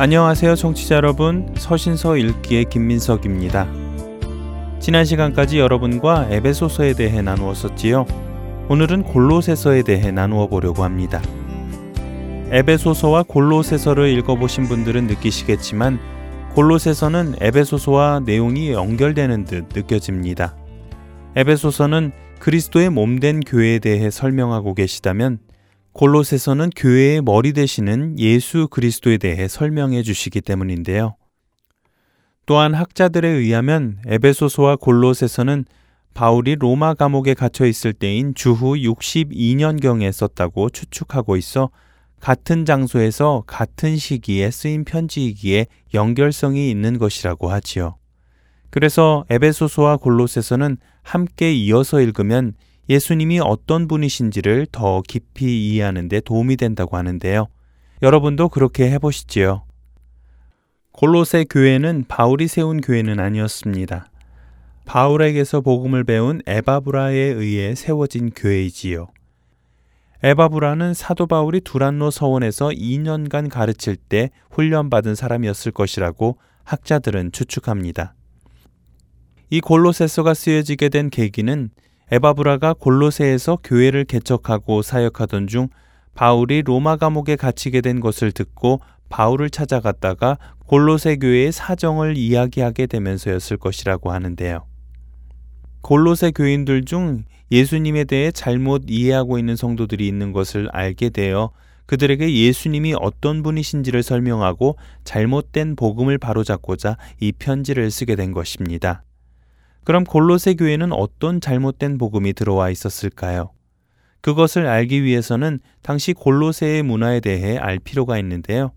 안녕하세요 청취자 여러분 서신서 읽기의 김민석입니다. 지난 시간까지 여러분과 에베소서에 대해 나누었었지요. 오늘은 골로새서에 대해 나누어 보려고 합니다. 에베소서와 골로새서를 읽어보신 분들은 느끼시겠지만 골로새서는 에베소서와 내용이 연결되는 듯 느껴집니다. 에베소서는 그리스도의 몸된 교회에 대해 설명하고 계시다면 골로새서는 교회의 머리 되시는 예수 그리스도에 대해 설명해 주시기 때문인데요. 또한 학자들에 의하면 에베소서와 골로새서는 바울이 로마 감옥에 갇혀 있을 때인 주후 62년경에 썼다고 추측하고 있어 같은 장소에서 같은 시기에 쓰인 편지이기에 연결성이 있는 것이라고 하지요. 그래서 에베소서와 골로새서는 함께 이어서 읽으면 예수님이 어떤 분이신지를 더 깊이 이해하는 데 도움이 된다고 하는데요. 여러분도 그렇게 해보시지요. 골로새 교회는 바울이 세운 교회는 아니었습니다. 바울에게서 복음을 배운 에바브라에 의해 세워진 교회이지요. 에바브라는 사도 바울이 두란노 서원에서 2년간 가르칠 때 훈련받은 사람이었을 것이라고 학자들은 추측합니다. 이 골로새서가 쓰여지게 된 계기는 에바브라가 골로새에서 교회를 개척하고 사역하던 중 바울이 로마 감옥에 갇히게 된 것을 듣고 바울을 찾아갔다가 골로새 교회의 사정을 이야기하게 되면서였을 것이라고 하는데요. 골로새 교인들 중 예수님에 대해 잘못 이해하고 있는 성도들이 있는 것을 알게 되어 그들에게 예수님이 어떤 분이신지를 설명하고 잘못된 복음을 바로잡고자 이 편지를 쓰게 된 것입니다. 그럼 골로새 교회는 어떤 잘못된 복음이 들어와 있었을까요? 그것을 알기 위해서는 당시 골로새의 문화에 대해 알 필요가 있는데요.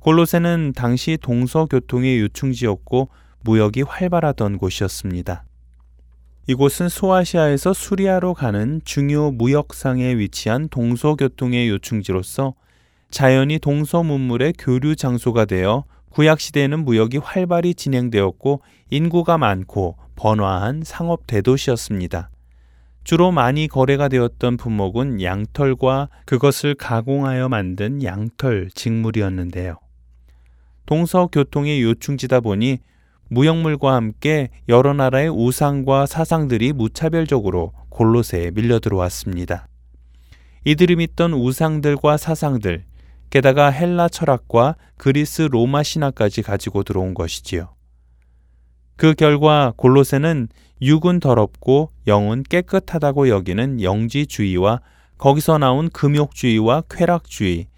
골로새는 당시 동서 교통의 요충지였고 무역이 활발하던 곳이었습니다. 이곳은 소아시아에서 수리아로 가는 중요 무역상에 위치한 동서 교통의 요충지로서 자연히 동서 문물의 교류 장소가 되어 구약 시대에는 무역이 활발히 진행되었고 인구가 많고 번화한 상업 대도시였습니다. 주로 많이 거래가 되었던 품목은 양털과 그것을 가공하여 만든 양털 직물이었는데요. 동서 교통의 요충지다 보니 무역물과 함께 여러 나라의 우상과 사상들이 무차별적으로 골로새에 밀려 들어왔습니다. 이들이 믿던 우상들과 사상들, 게다가 헬라 철학과 그리스 로마 신화까지 가지고 들어온 것이지요. 그 결과 골로새는 육은 더럽고 영은 깨끗하다고 여기는 영지주의와 거기서 나온 금욕주의와 쾌락주의,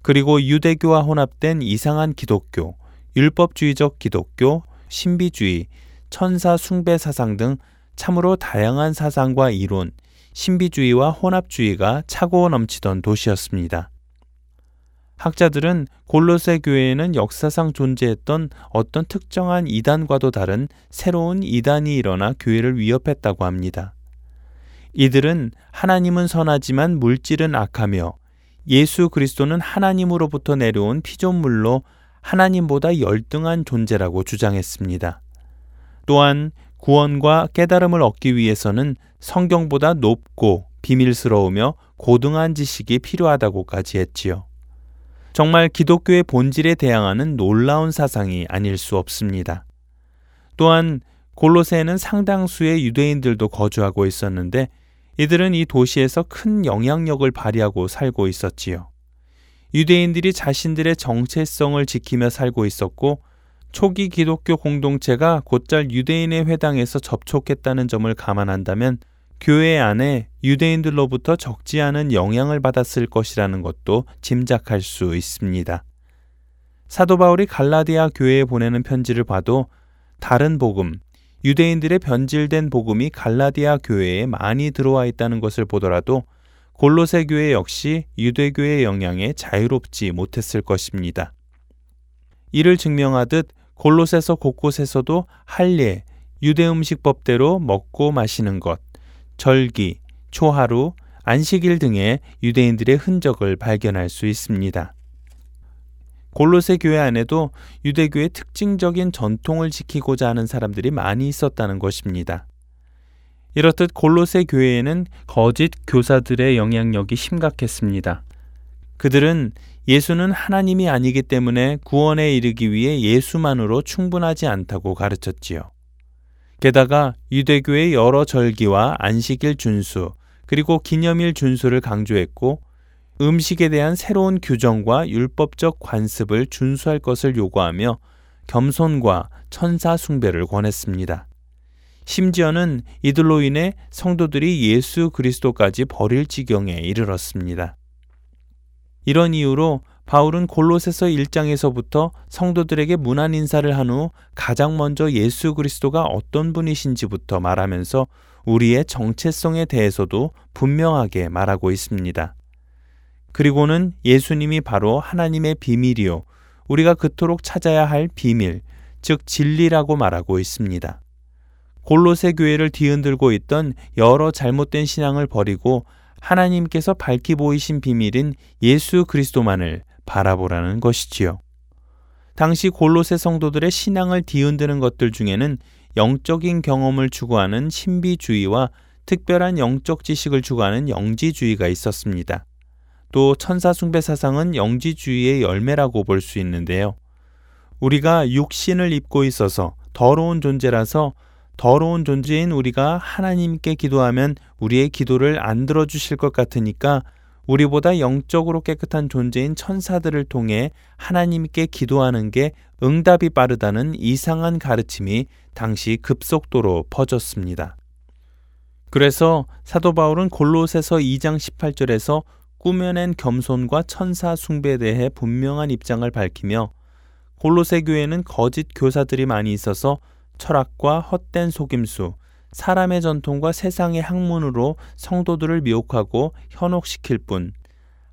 그리고 유대교와 혼합된 이상한 기독교, 율법주의적 기독교, 신비주의, 천사 숭배 사상 등 참으로 다양한 사상과 이론, 신비주의와 혼합주의가 차고 넘치던 도시였습니다. 학자들은 골로새 교회에는 역사상 존재했던 어떤 특정한 이단과도 다른 새로운 이단이 일어나 교회를 위협했다고 합니다. 이들은 하나님은 선하지만 물질은 악하며 예수 그리스도는 하나님으로부터 내려온 피조물로 하나님보다 열등한 존재라고 주장했습니다. 또한 구원과 깨달음을 얻기 위해서는 성경보다 높고 비밀스러우며 고등한 지식이 필요하다고까지 했지요. 정말 기독교의 본질에 대항하는 놀라운 사상이 아닐 수 없습니다. 또한 골로새에는 상당수의 유대인들도 거주하고 있었는데 이들은 이 도시에서 큰 영향력을 발휘하고 살고 있었지요. 유대인들이 자신들의 정체성을 지키며 살고 있었고 초기 기독교 공동체가 곧잘 유대인의 회당에서 접촉했다는 점을 감안한다면 교회 안에 유대인들로부터 적지 않은 영향을 받았을 것이라는 것도 짐작할 수 있습니다. 사도 바울이 갈라디아 교회에 보내는 편지를 봐도 다른 복음, 유대인들의 변질된 복음이 갈라디아 교회에 많이 들어와 있다는 것을 보더라도 골로새 교회 역시 유대교의 영향에 자유롭지 못했을 것입니다. 이를 증명하듯 골로새서 곳곳에서도 할례, 유대 음식법대로 먹고 마시는 것, 절기, 초하루, 안식일 등의 유대인들의 흔적을 발견할 수 있습니다. 골로새 교회 안에도 유대교의 특징적인 전통을 지키고자 하는 사람들이 많이 있었다는 것입니다. 이렇듯 골로새 교회에는 거짓 교사들의 영향력이 심각했습니다. 그들은 예수는 하나님이 아니기 때문에 구원에 이르기 위해 예수만으로 충분하지 않다고 가르쳤지요. 게다가 유대교의 여러 절기와 안식일 준수, 그리고 기념일 준수를 강조했고 음식에 대한 새로운 규정과 율법적 관습을 준수할 것을 요구하며 겸손과 천사 숭배를 권했습니다. 심지어는 이들로 인해 성도들이 예수 그리스도까지 버릴 지경에 이르렀습니다. 이런 이유로 바울은 골로새서 1장에서부터 성도들에게 문안 인사를 한 후 가장 먼저 예수 그리스도가 어떤 분이신지부터 말하면서 우리의 정체성에 대해서도 분명하게 말하고 있습니다. 그리고는 예수님이 바로 하나님의 비밀이요. 우리가 그토록 찾아야 할 비밀, 즉 진리라고 말하고 있습니다. 골로새 교회를 뒤흔들고 있던 여러 잘못된 신앙을 버리고 하나님께서 밝히 보이신 비밀인 예수 그리스도만을 바라보라는 것이지요. 당시 골로새 성도들의 신앙을 뒤흔드는 것들 중에는 영적인 경험을 추구하는 신비주의와 특별한 영적 지식을 추구하는 영지주의가 있었습니다. 또 천사숭배 사상은 영지주의의 열매라고 볼 수 있는데요. 우리가 육신을 입고 있어서 더러운 존재라서 더러운 존재인 우리가 하나님께 기도하면 우리의 기도를 안 들어주실 것 같으니까 우리보다 영적으로 깨끗한 존재인 천사들을 통해 하나님께 기도하는 게 응답이 빠르다는 이상한 가르침이 당시 급속도로 퍼졌습니다. 그래서 사도 바울은 골로새서 2장 18절에서 꾸며낸 겸손과 천사 숭배에 대해 분명한 입장을 밝히며 골로새 교회는 거짓 교사들이 많이 있어서 철학과 헛된 속임수, 사람의 전통과 세상의 학문으로 성도들을 미혹하고 현혹시킬 뿐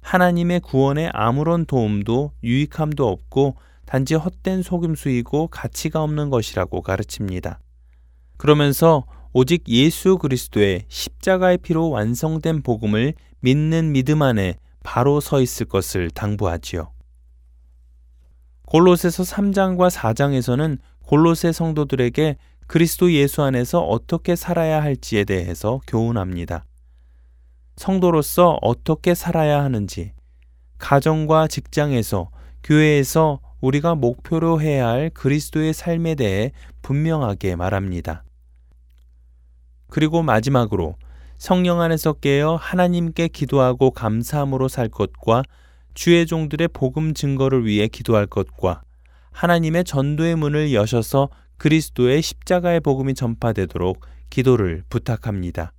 하나님의 구원에 아무런 도움도 유익함도 없고 단지 헛된 속임수이고 가치가 없는 것이라고 가르칩니다. 그러면서 오직 예수 그리스도의 십자가의 피로 완성된 복음을 믿는 믿음 안에 바로 서 있을 것을 당부하지요. 골로새서 3장과 4장에서는 골로새 성도들에게 그리스도 예수 안에서 어떻게 살아야 할지에 대해서 교훈합니다. 성도로서 어떻게 살아야 하는지, 가정과 직장에서, 교회에서 우리가 목표로 해야 할 그리스도의 삶에 대해 분명하게 말합니다. 그리고 마지막으로 성령 안에서 깨어 하나님께 기도하고 감사함으로 살 것과 주의 종들의 복음 증거를 위해 기도할 것과 하나님의 전도의 문을 여셔서 그리스도의 십자가의 복음이 전파되도록 기도를 부탁합니다.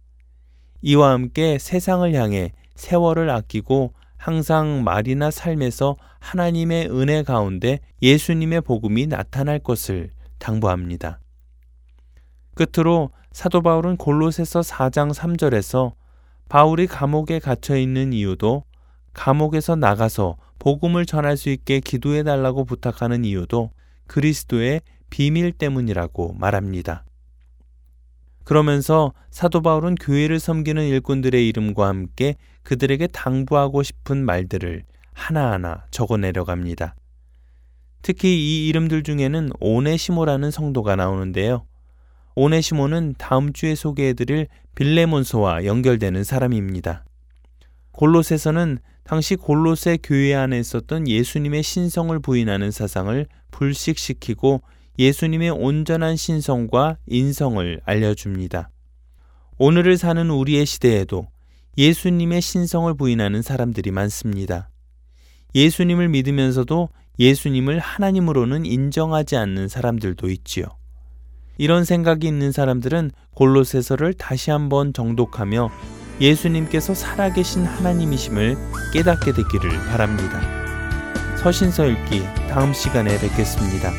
이와 함께 세상을 향해 세월을 아끼고 항상 말이나 삶에서 하나님의 은혜 가운데 예수님의 복음이 나타날 것을 당부합니다. 끝으로 사도 바울은 골로새서 4장 3절에서 바울이 감옥에 갇혀 있는 이유도 감옥에서 나가서 복음을 전할 수 있게 기도해 달라고 부탁하는 이유도 그리스도의 비밀 때문이라고 말합니다. 그러면서 사도 바울은 교회를 섬기는 일꾼들의 이름과 함께 그들에게 당부하고 싶은 말들을 하나하나 적어 내려 갑니다. 특히 이 이름들 중에는 오네시모라는 성도가 나오는데요. 오네시모는 다음 주에 소개해드릴 빌레몬소와 연결되는 사람입니다. 골로새서는 당시 골로새 교회 안에 있었던 예수님의 신성을 부인하는 사상을 불식시키고 예수님의 온전한 신성과 인성을 알려줍니다. 오늘을 사는 우리의 시대에도 예수님의 신성을 부인하는 사람들이 많습니다. 예수님을 믿으면서도 예수님을 하나님으로는 인정하지 않는 사람들도 있지요. 이런 생각이 있는 사람들은 골로새서를 다시 한번 정독하며 예수님께서 살아계신 하나님이심을 깨닫게 되기를 바랍니다. 서신서 읽기 다음 시간에 뵙겠습니다.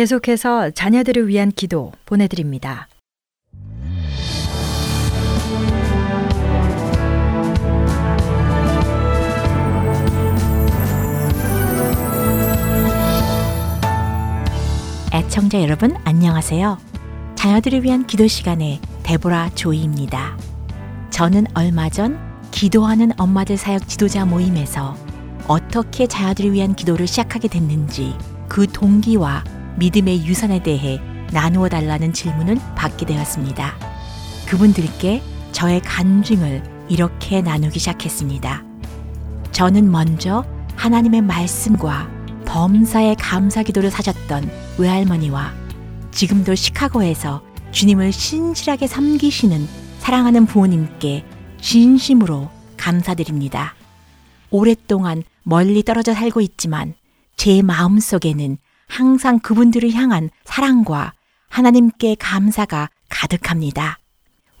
계속해서 자녀들을 위한 기도 보내드립니다. 애청자 여러분 안녕하세요. 자녀들을 위한 기도 시간에 데보라 조이입니다. 저는 얼마 전 기도하는 엄마들 사역 지도자 모임에서 어떻게 자녀들을 위한 기도를 시작하게 됐는지 그 동기와 믿음의 유산에 대해 나누어 달라는 질문을 받게 되었습니다. 그분들께 저의 간증을 이렇게 나누기 시작했습니다. 저는 먼저 하나님의 말씀과 범사의 감사 기도를 사셨던 외할머니와 지금도 시카고에서 주님을 신실하게 섬기시는 사랑하는 부모님께 진심으로 감사드립니다. 오랫동안 멀리 떨어져 살고 있지만 제 마음 속에는 항상 그분들을 향한 사랑과 하나님께 감사가 가득합니다.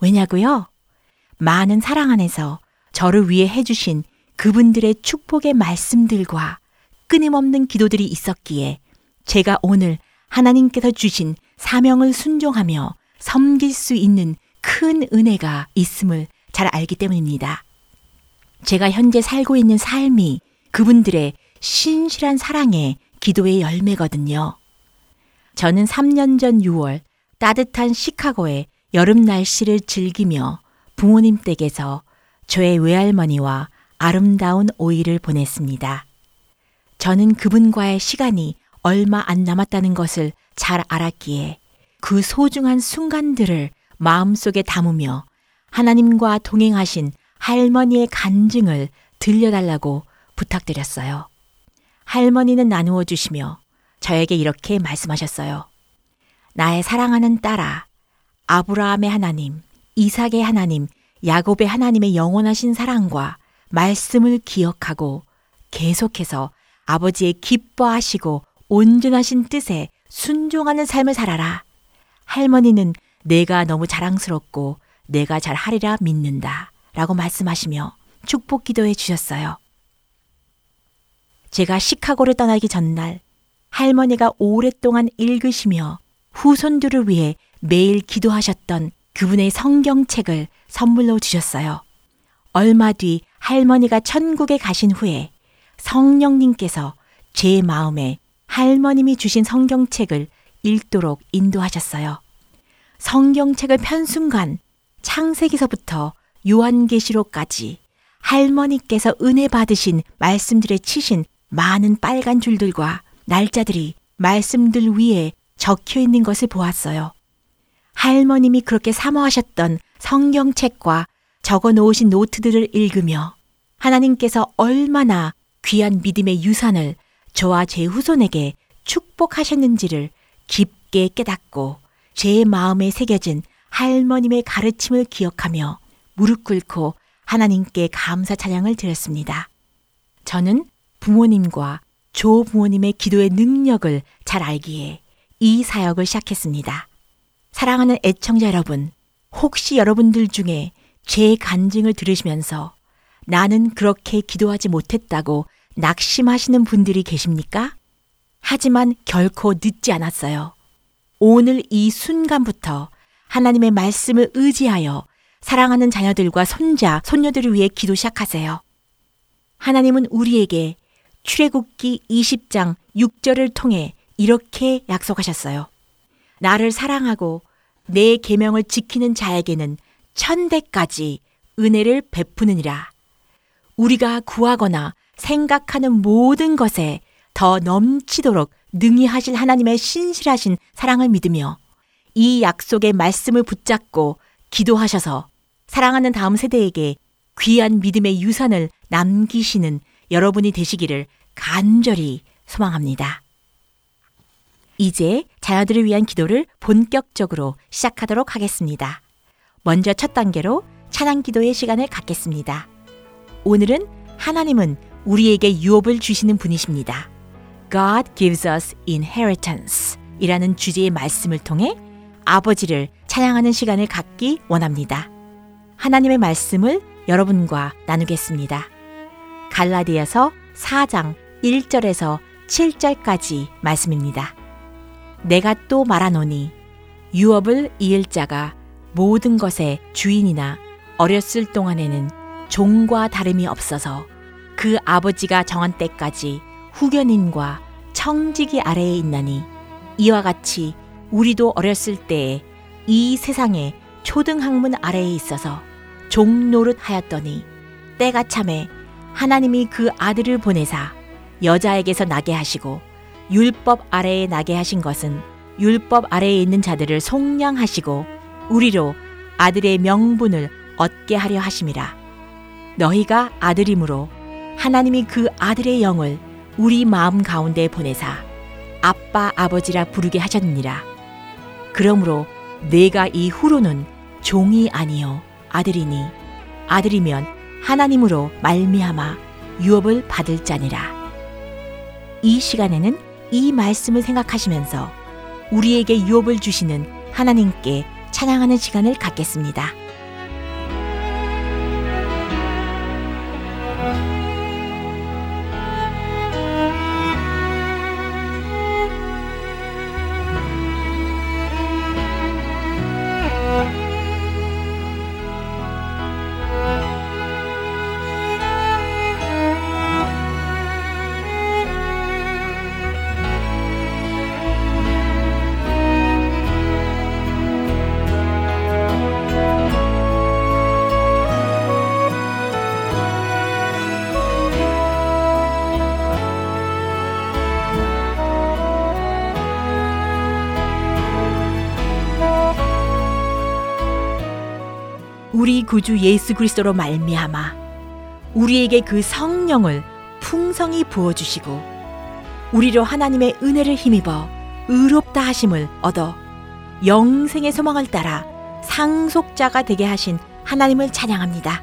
왜냐고요? 많은 사랑 안에서 저를 위해 해주신 그분들의 축복의 말씀들과 끊임없는 기도들이 있었기에 제가 오늘 하나님께서 주신 사명을 순종하며 섬길 수 있는 큰 은혜가 있음을 잘 알기 때문입니다. 제가 현재 살고 있는 삶이 그분들의 신실한 사랑의 기도의 열매거든요. 저는 3년 전 6월 따뜻한 시카고의 여름 날씨를 즐기며 부모님 댁에서 저의 외할머니와 아름다운 오일을 보냈습니다. 저는 그분과의 시간이 얼마 안 남았다는 것을 잘 알았기에 그 소중한 순간들을 마음속에 담으며 하나님과 동행하신 할머니의 간증을 들려달라고 부탁드렸어요. 할머니는 나누어 주시며 저에게 이렇게 말씀하셨어요. 나의 사랑하는 딸아, 아브라함의 하나님, 이삭의 하나님, 야곱의 하나님의 영원하신 사랑과 말씀을 기억하고 계속해서 아버지의 기뻐하시고 온전하신 뜻에 순종하는 삶을 살아라. 할머니는 내가 너무 자랑스럽고 내가 잘 하리라 믿는다. 라고 말씀하시며 축복 기도해 주셨어요. 제가 시카고를 떠나기 전날 할머니가 오랫동안 읽으시며 후손들을 위해 매일 기도하셨던 그분의 성경책을 선물로 주셨어요. 얼마 뒤 할머니가 천국에 가신 후에 성령님께서 제 마음에 할머님이 주신 성경책을 읽도록 인도하셨어요. 성경책을 편 순간 창세기서부터 요한계시록까지 할머니께서 은혜 받으신 말씀들에 치신 많은 빨간 줄들과 날짜들이 말씀들 위에 적혀 있는 것을 보았어요. 할머님이 그렇게 사모하셨던 성경책과 적어 놓으신 노트들을 읽으며 하나님께서 얼마나 귀한 믿음의 유산을 저와 제 후손에게 축복하셨는지를 깊게 깨닫고 제 마음에 새겨진 할머님의 가르침을 기억하며 무릎 꿇고 하나님께 감사 찬양을 드렸습니다. 저는 부모님과 조 부모님의 기도의 능력을 잘 알기에 이 사역을 시작했습니다. 사랑하는 애청자 여러분, 혹시 여러분들 중에 제 간증을 들으시면서 나는 그렇게 기도하지 못했다고 낙심하시는 분들이 계십니까? 하지만 결코 늦지 않았어요. 오늘 이 순간부터 하나님의 말씀을 의지하여 사랑하는 자녀들과 손자, 손녀들을 위해 기도 시작하세요. 하나님은 우리에게 출애굽기 20장 6절을 통해 이렇게 약속하셨어요. 나를 사랑하고 내 계명을 지키는 자에게는 천대까지 은혜를 베푸느니라. 우리가 구하거나 생각하는 모든 것에 더 넘치도록 능히 하실 하나님의 신실하신 사랑을 믿으며 이 약속의 말씀을 붙잡고 기도하셔서 사랑하는 다음 세대에게 귀한 믿음의 유산을 남기시는 여러분이 되시기를 간절히 소망합니다. 이제 자녀들을 위한 기도를 본격적으로 시작하도록 하겠습니다. 먼저 첫 단계로 찬양 기도의 시간을 갖겠습니다. 오늘은 하나님은 우리에게 유업을 주시는 분이십니다. God gives us inheritance 이라는 주제의 말씀을 통해 아버지를 찬양하는 시간을 갖기 원합니다. 하나님의 말씀을 여러분과 나누겠습니다. 갈라디아서 4장 1절에서 7절까지 말씀입니다. 내가 또 말하노니 유업을 이을 자가 모든 것의 주인이나 어렸을 동안에는 종과 다름이 없어서 그 아버지가 정한 때까지 후견인과 청지기 아래에 있나니 이와 같이 우리도 어렸을 때에 이 세상에 초등학문 아래에 있어서 종 노릇 하였더니 때가 참에 하나님이 그 아들을 보내사 여자에게서 나게 하시고 율법 아래에 나게 하신 것은 율법 아래에 있는 자들을 속량하시고 우리로 아들의 명분을 얻게 하려 하심이라. 너희가 아들이므로 하나님이 그 아들의 영을 우리 마음 가운데 보내사 아빠 아버지라 부르게 하셨느니라. 그러므로 내가 이 후로는 종이 아니요 아들이니 아들이면 하나님으로 말미암아 유업을 받을 자니라. 이 시간에는 이 말씀을 생각하시면서 우리에게 유업을 주시는 하나님께 찬양하는 시간을 갖겠습니다. 우리 구주 예수 그리스도로 말미암아 우리에게 그 성령을 풍성히 부어 주시고 우리로 하나님의 은혜를 힘입어 의롭다 하심을 얻어 영생의 소망을 따라 상속자가 되게 하신 하나님을 찬양합니다.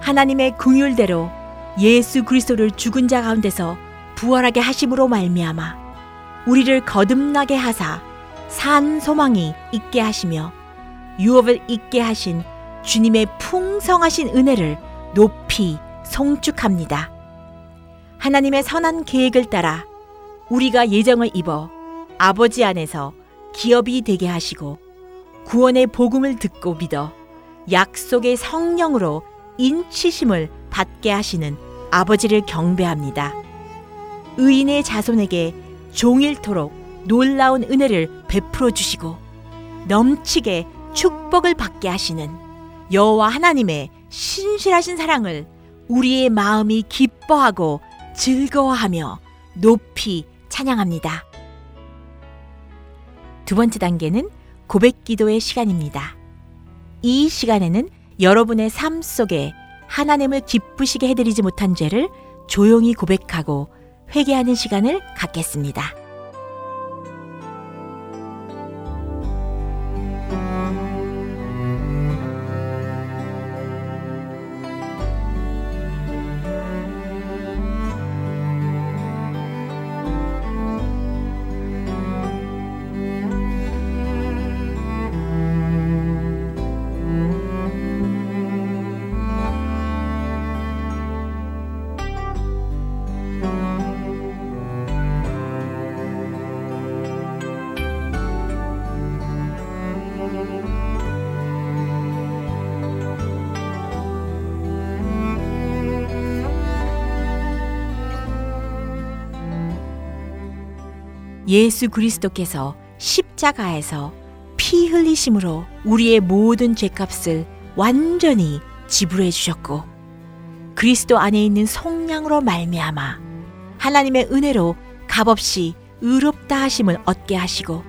하나님의 긍휼대로 예수 그리스도를 죽은 자 가운데서 부활하게 하심으로 말미암아 우리를 거듭나게 하사 산 소망이 있게 하시며 유업을 있게 하신 주님의 풍성하신 은혜를 높이 송축합니다. 하나님의 선한 계획을 따라 우리가 예정을 입어 아버지 안에서 기업이 되게 하시고 구원의 복음을 듣고 믿어 약속의 성령으로 인치심을 받게 하시는 아버지를 경배합니다. 의인의 자손에게 종일토록 놀라운 은혜를 베풀어 주시고 넘치게 축복을 받게 하시는 여호와 하나님의 신실하신 사랑을 우리의 마음이 기뻐하고 즐거워하며 높이 찬양합니다. 두 번째 단계는 고백 기도의 시간입니다. 이 시간에는 여러분의 삶 속에 하나님을 기쁘시게 해드리지 못한 죄를 조용히 고백하고 회개하는 시간을 갖겠습니다. 예수 그리스도께서 십자가에서 피 흘리심으로 우리의 모든 죄값을 완전히 지불해 주셨고 그리스도 안에 있는 속량으로 말미암아 하나님의 은혜로 값없이 의롭다 하심을 얻게 하시고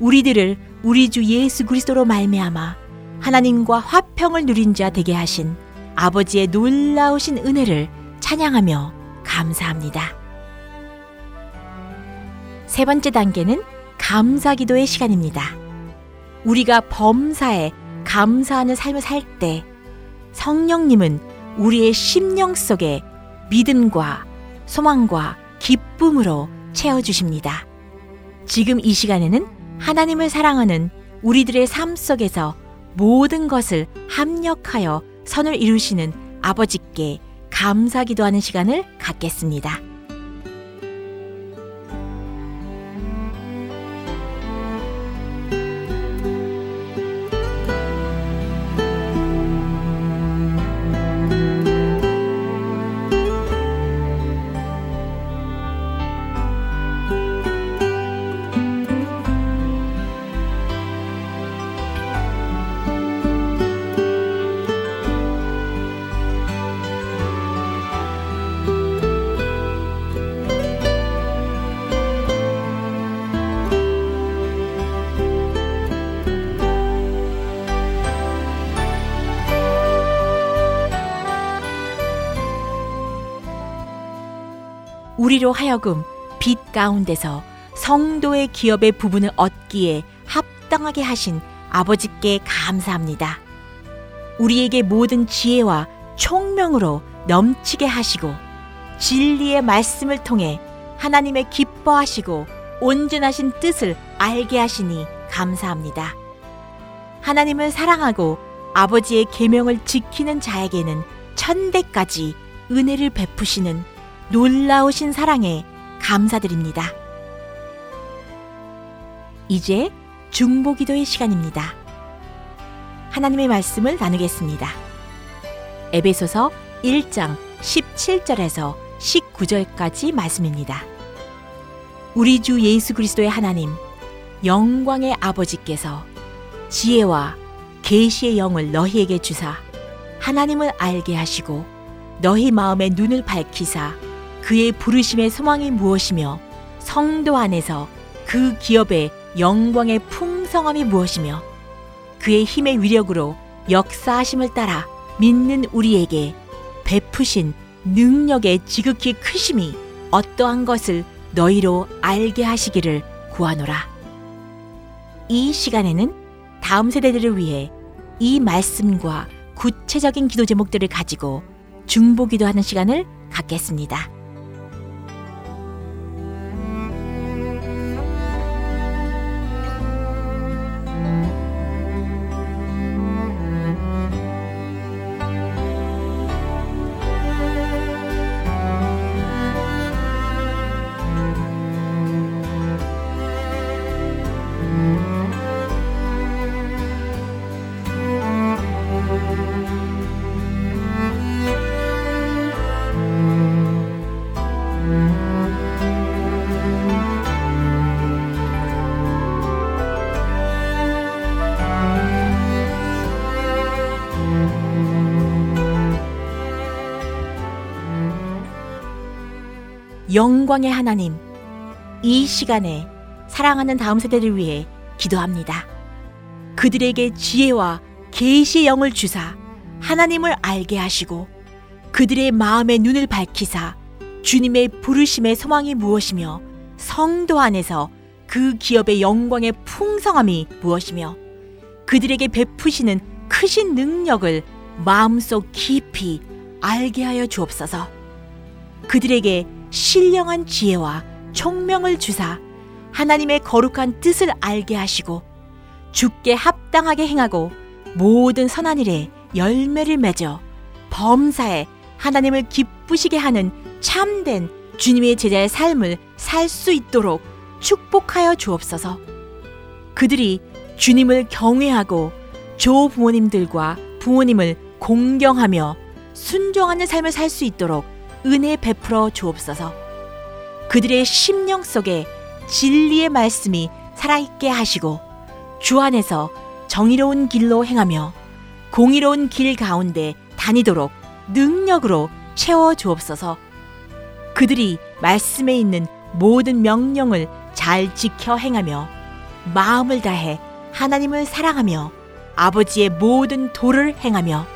우리들을 우리 주 예수 그리스도로 말미암아 하나님과 화평을 누린 자 되게 하신 아버지의 놀라우신 은혜를 찬양하며 감사합니다. 세 번째 단계는 감사 기도의 시간입니다. 우리가 범사에 감사하는 삶을 살 때 성령님은 우리의 심령 속에 믿음과 소망과 기쁨으로 채워주십니다. 지금 이 시간에는 하나님을 사랑하는 우리들의 삶 속에서 모든 것을 합력하여 선을 이루시는 아버지께 감사 기도하는 시간을 갖겠습니다. 우리로 하여금 빛 가운데서 성도의 기업의 부분을 얻기에 합당하게 하신 아버지께 감사합니다. 우리에게 모든 지혜와 총명으로 넘치게 하시고 진리의 말씀을 통해 하나님의 기뻐하시고 온전하신 뜻을 알게 하시니 감사합니다. 하나님을 사랑하고 아버지의 계명을 지키는 자에게는 천대까지 은혜를 베푸시는 놀라우신 사랑에 감사드립니다. 이제 중보기도의 시간입니다. 하나님의 말씀을 나누겠습니다. 에베소서 1장 17절에서 19절까지 말씀입니다. 우리 주 예수 그리스도의 하나님, 영광의 아버지께서 지혜와 계시의 영을 너희에게 주사 하나님을 알게 하시고 너희 마음의 눈을 밝히사 그의 부르심의 소망이 무엇이며 성도 안에서 그 기업의 영광의 풍성함이 무엇이며 그의 힘의 위력으로 역사하심을 따라 믿는 우리에게 베푸신 능력의 지극히 크심이 어떠한 것을 너희로 알게 하시기를 구하노라. 이 시간에는 다음 세대들을 위해 이 말씀과 구체적인 기도 제목들을 가지고 중보 기도하는 시간을 갖겠습니다. 영광의 하나님, 이 시간에 사랑하는 다음 세대를 위해 기도합니다. 그들에게 지혜와 계시의 영을 주사 하나님을 알게 하시고 그들의 마음의 눈을 밝히사 주님의 부르심의 소망이 무엇이며 성도 안에서 그 기업의 영광의 풍성함이 무엇이며 그들에게 베푸시는 크신 능력을 마음속 깊이 알게 하여 주옵소서. 그들에게 신령한 지혜와 총명을 주사 하나님의 거룩한 뜻을 알게 하시고 죽게 합당하게 행하고 모든 선한 일에 열매를 맺어 범사에 하나님을 기쁘시게 하는 참된 주님의 제자의 삶을 살 수 있도록 축복하여 주옵소서. 그들이 주님을 경외하고 조 부모님들과 부모님을 공경하며 순종하는 삶을 살 수 있도록 은혜 베풀어 주옵소서. 그들의 심령 속에 진리의 말씀이 살아있게 하시고 주 안에서 정의로운 길로 행하며 공의로운 길 가운데 다니도록 능력으로 채워 주옵소서. 그들이 말씀에 있는 모든 명령을 잘 지켜 행하며 마음을 다해 하나님을 사랑하며 아버지의 모든 도를 행하며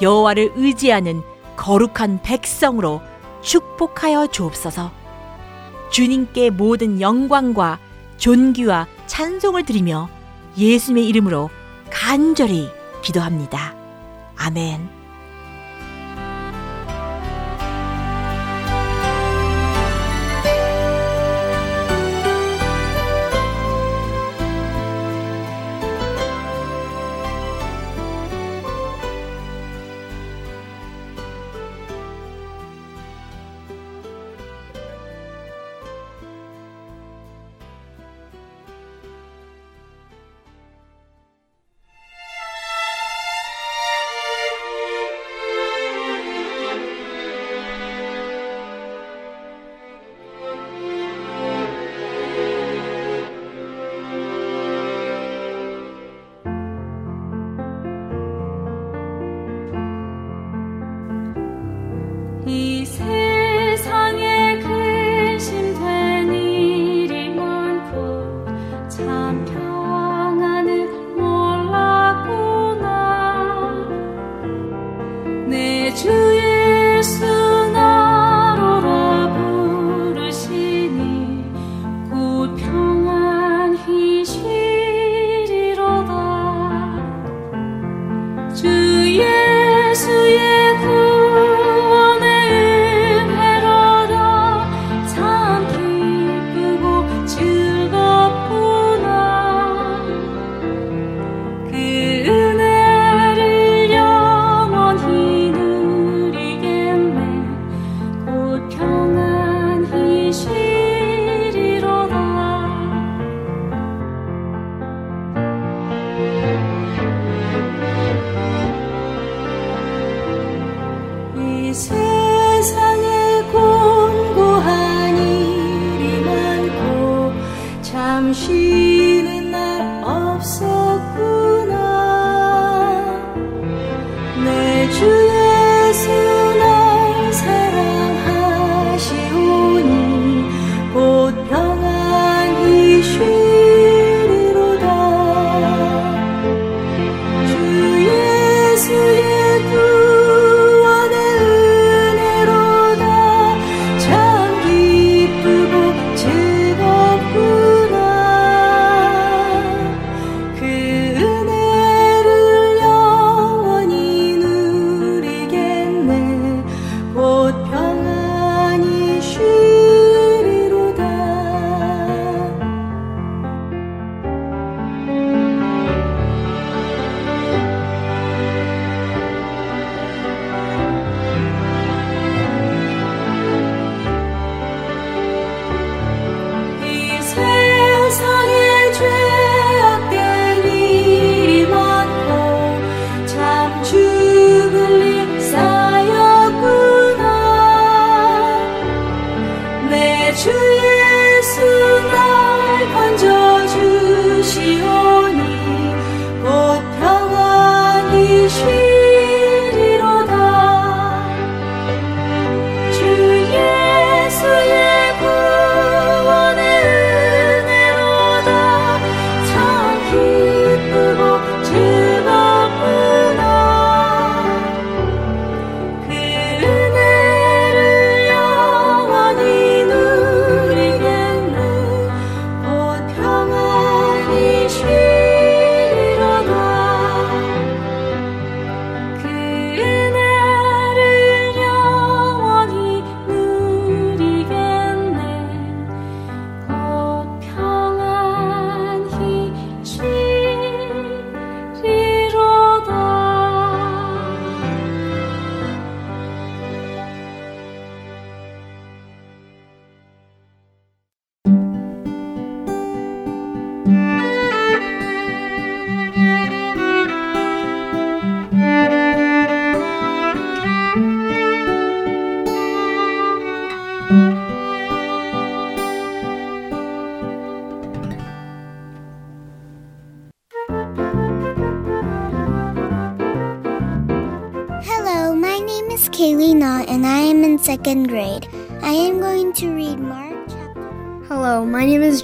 여호와를 의지하는 거룩한 백성으로 축복하여 주옵소서. 주님께 모든 영광과 존귀와 찬송을 드리며 예수님의 이름으로 간절히 기도합니다. 아멘.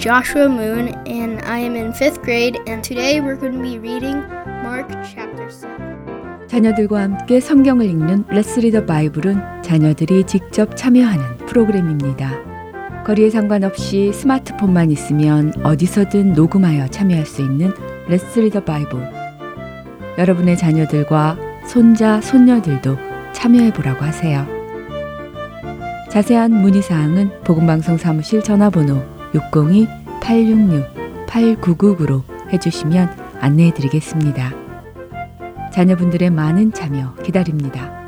Joshua Moon and I am in fifth grade, and today we're going to be reading Mark chapter 7. 자녀들과 함께 성경을 읽는 Let's Read the Bible은 자녀들이 직접 참여하는 프로그램입니다. 거리에 상관없이 스마트폰만 있으면 어디서든 녹음하여 참여할 수 있는 Let's Read the Bible. 여러분의 자녀들과 손자, 손녀들도 참여해 보라고 하세요. 자세한 문의 사항은 복음방송 사무실 전화번호 602-866-8999로 해주시면 안내해 드리겠습니다. 자녀분들의 많은 참여 기다립니다.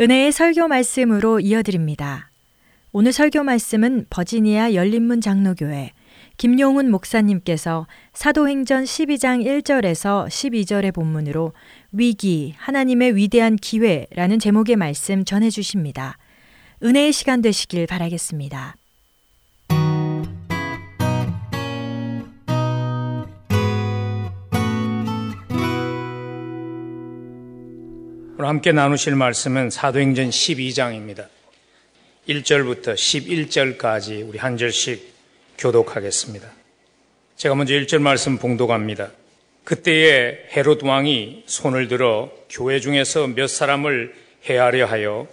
은혜의 설교 말씀으로 이어드립니다. 오늘 설교 말씀은 버지니아 열린문 장로교회 김용훈 목사님께서 사도행전 12장 1절에서 12절의 본문으로 위기, 하나님의 위대한 기회라는 제목의 말씀 전해 주십니다. 은혜의 시간 되시길 바라겠습니다. 오늘 함께 나누실 말씀은 사도행전 12장입니다. 1절부터 11절까지 우리 한 절씩 교독하겠습니다. 제가 먼저 1절 말씀 봉독합니다. 그때에 헤롯 왕이 손을 들어 교회 중에서 몇 사람을 해하려 하여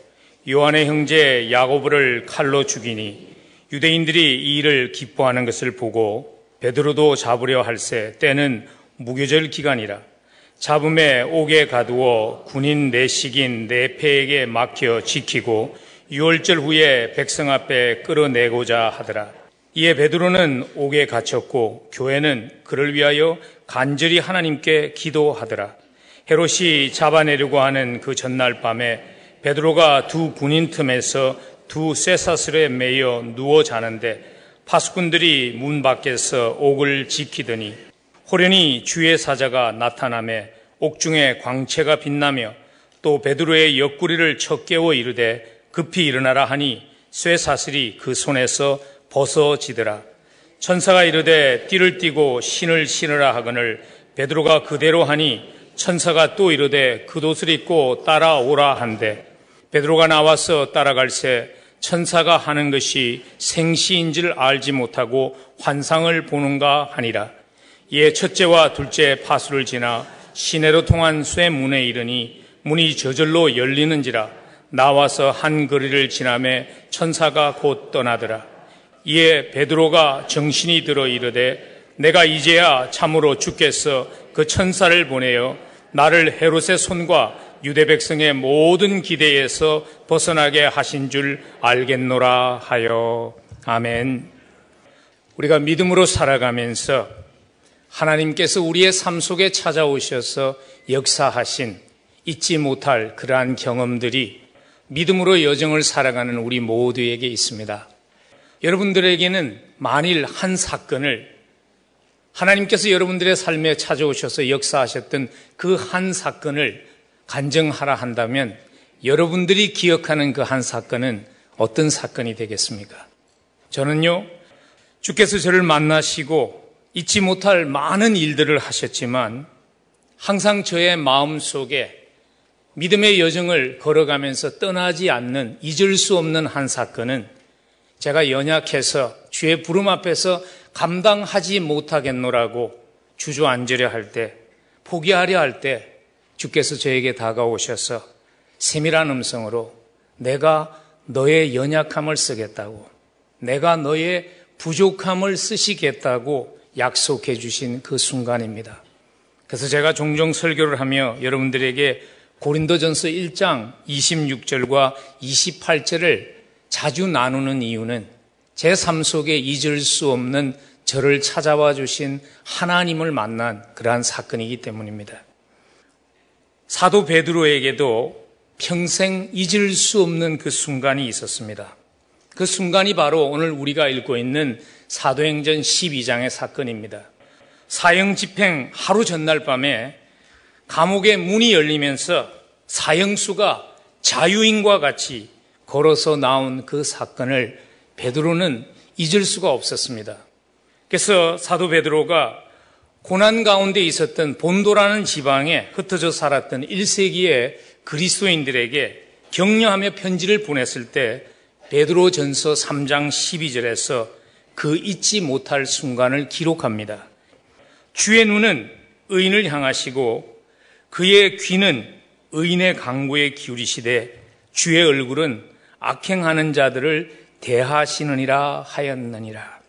요한의 형제 야고보를 칼로 죽이니 유대인들이 이 일을 기뻐하는 것을 보고 베드로도 잡으려 할세 때는 무교절 기간이라 잡음에 옥에 가두어 군인 내식인 내패에게 맡겨 지키고 유월절 후에 백성 앞에 끌어내고자 하더라. 이에 베드로는 옥에 갇혔고 교회는 그를 위하여 간절히 하나님께 기도하더라. 헤롯이 잡아내려고 하는 그 전날 밤에 베드로가 두 군인 틈에서 두 쇠사슬에 매여 누워 자는데 파수꾼들이 문 밖에서 옥을 지키더니 호련히 주의 사자가 나타남에 옥중에 광채가 빛나며 또 베드로의 옆구리를 척깨워 이르되 급히 일어나라 하니 쇠사슬이 그 손에서 벗어지더라. 천사가 이르되 띠를 띠고 신을 신으라 하거늘 베드로가 그대로 하니 천사가 또 이르되 그 옷을 입고 따라오라 한대 베드로가 나와서 따라갈새 천사가 하는 것이 생시인 줄 알지 못하고 환상을 보는가 하니라. 이에 첫째와 둘째 파수를 지나 시내로 통한 쇠 문에 이르니 문이 저절로 열리는지라 나와서 한 거리를 지나매 천사가 곧 떠나더라. 이에 베드로가 정신이 들어 이르되 내가 이제야 참으로 죽겠어 그 천사를 보내어 나를 헤롯의 손과 유대 백성의 모든 기대에서 벗어나게 하신 줄 알겠노라 하여 아멘. 우리가 믿음으로 살아가면서 하나님께서 우리의 삶 속에 찾아오셔서 역사하신 잊지 못할 그러한 경험들이 믿음으로 여정을 살아가는 우리 모두에게 있습니다. 여러분들에게는 만일 한 사건을 하나님께서 여러분들의 삶에 찾아오셔서 역사하셨던 그 한 사건을 간증하라 한다면 여러분들이 기억하는 그 한 사건은 어떤 사건이 되겠습니까? 저는요, 주께서 저를 만나시고 잊지 못할 많은 일들을 하셨지만 항상 저의 마음 속에 믿음의 여정을 걸어가면서 떠나지 않는 잊을 수 없는 한 사건은 제가 연약해서 주의 부름 앞에서 감당하지 못하겠노라고 주저앉으려 할 때, 포기하려 할 때 주께서 저에게 다가오셔서 세밀한 음성으로 내가 너의 연약함을 쓰겠다고, 내가 너의 부족함을 쓰시겠다고 약속해 주신 그 순간입니다. 그래서 제가 종종 설교를 하며 여러분들에게 고린도전서 1장 26절과 28절을 자주 나누는 이유는 제 삶 속에 잊을 수 없는 저를 찾아와 주신 하나님을 만난 그러한 사건이기 때문입니다. 사도 베드로에게도 평생 잊을 수 없는 그 순간이 있었습니다. 그 순간이 바로 오늘 우리가 읽고 있는 사도행전 12장의 사건입니다. 사형 집행 하루 전날 밤에 감옥의 문이 열리면서 사형수가 자유인과 같이 걸어서 나온 그 사건을 베드로는 잊을 수가 없었습니다. 그래서 사도 베드로가 고난 가운데 있었던 본도라는 지방에 흩어져 살았던 1세기의 그리스도인들에게 격려하며 편지를 보냈을 때 베드로 전서 3장 12절에서 그 잊지 못할 순간을 기록합니다. 주의 눈은 의인을 향하시고 그의 귀는 의인의 강구에 기울이시되 주의 얼굴은 악행하는 자들을 대하시느니라 하였느니라.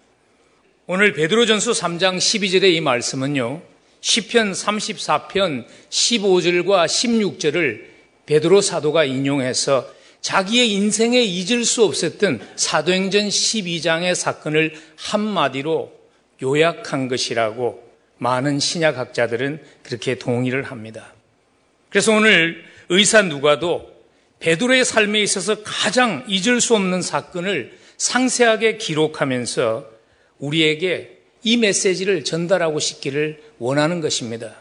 오늘 베드로전서 3장 12절의 이 말씀은요. 시편 34편 15절과 16절을 베드로 사도가 인용해서 자기의 인생에 잊을 수 없었던 사도행전 12장의 사건을 한마디로 요약한 것이라고 많은 신약학자들은 그렇게 동의를 합니다. 그래서 오늘 의사 누가도 베드로의 삶에 있어서 가장 잊을 수 없는 사건을 상세하게 기록하면서 우리에게 이 메시지를 전달하고 싶기를 원하는 것입니다.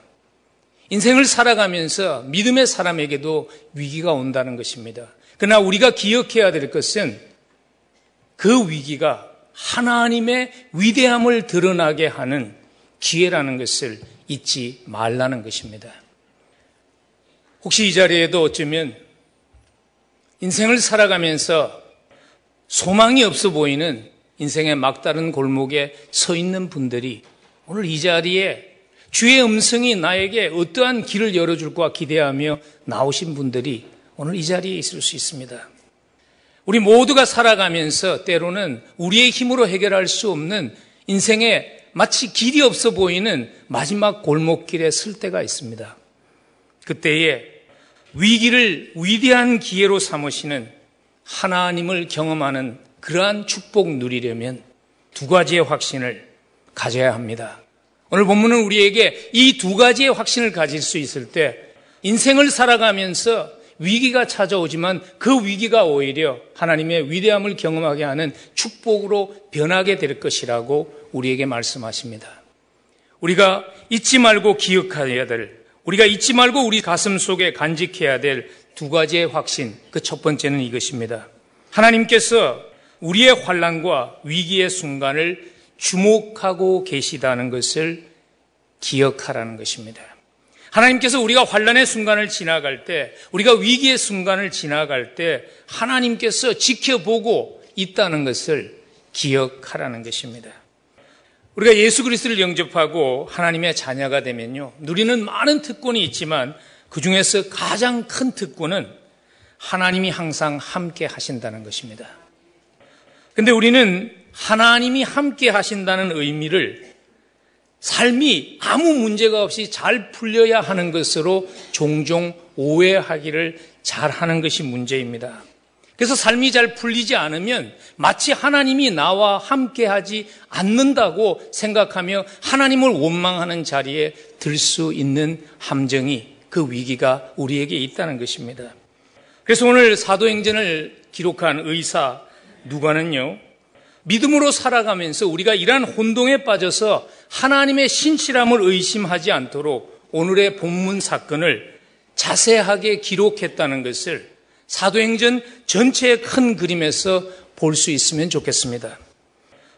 인생을 살아가면서 믿음의 사람에게도 위기가 온다는 것입니다. 그러나 우리가 기억해야 될 것은 그 위기가 하나님의 위대함을 드러나게 하는 기회라는 것을 잊지 말라는 것입니다. 혹시 이 자리에도 어쩌면 인생을 살아가면서 소망이 없어 보이는 인생의 막다른 골목에 서 있는 분들이 오늘 이 자리에 주의 음성이 나에게 어떠한 길을 열어줄까 기대하며 나오신 분들이 오늘 이 자리에 있을 수 있습니다. 우리 모두가 살아가면서 때로는 우리의 힘으로 해결할 수 없는 인생에 마치 길이 없어 보이는 마지막 골목길에 설 때가 있습니다. 그때에 위기를 위대한 기회로 삼으시는 하나님을 경험하는 그러한 축복 누리려면 두 가지의 확신을 가져야 합니다. 오늘 본문은 우리에게 이 두 가지의 확신을 가질 수 있을 때 인생을 살아가면서 위기가 찾아오지만 그 위기가 오히려 하나님의 위대함을 경험하게 하는 축복으로 변하게 될 것이라고 우리에게 말씀하십니다. 우리가 잊지 말고 기억해야 될 우리가 잊지 말고 우리 가슴 속에 간직해야 될 두 가지의 확신. 그 첫 번째는 이것입니다. 하나님께서 우리의 환란과 위기의 순간을 주목하고 계시다는 것을 기억하라는 것입니다. 하나님께서 우리가 환란의 순간을 지나갈 때, 우리가 위기의 순간을 지나갈 때 하나님께서 지켜보고 있다는 것을 기억하라는 것입니다. 우리가 예수 그리스도를 영접하고 하나님의 자녀가 되면요. 누리는 많은 특권이 있지만 그 중에서 가장 큰 특권은 하나님이 항상 함께 하신다는 것입니다. 근데 우리는 하나님이 함께 하신다는 의미를 삶이 아무 문제가 없이 잘 풀려야 하는 것으로 종종 오해하기를 잘 하는 것이 문제입니다. 그래서 삶이 잘 풀리지 않으면 마치 하나님이 나와 함께 하지 않는다고 생각하며 하나님을 원망하는 자리에 들 수 있는 함정이 그 위기가 우리에게 있다는 것입니다. 그래서 오늘 사도행전을 기록한 의사 누가는요, 믿음으로 살아가면서 우리가 이러한 혼동에 빠져서 하나님의 신실함을 의심하지 않도록 오늘의 본문 사건을 자세하게 기록했다는 것을 사도행전 전체의 큰 그림에서 볼 수 있으면 좋겠습니다.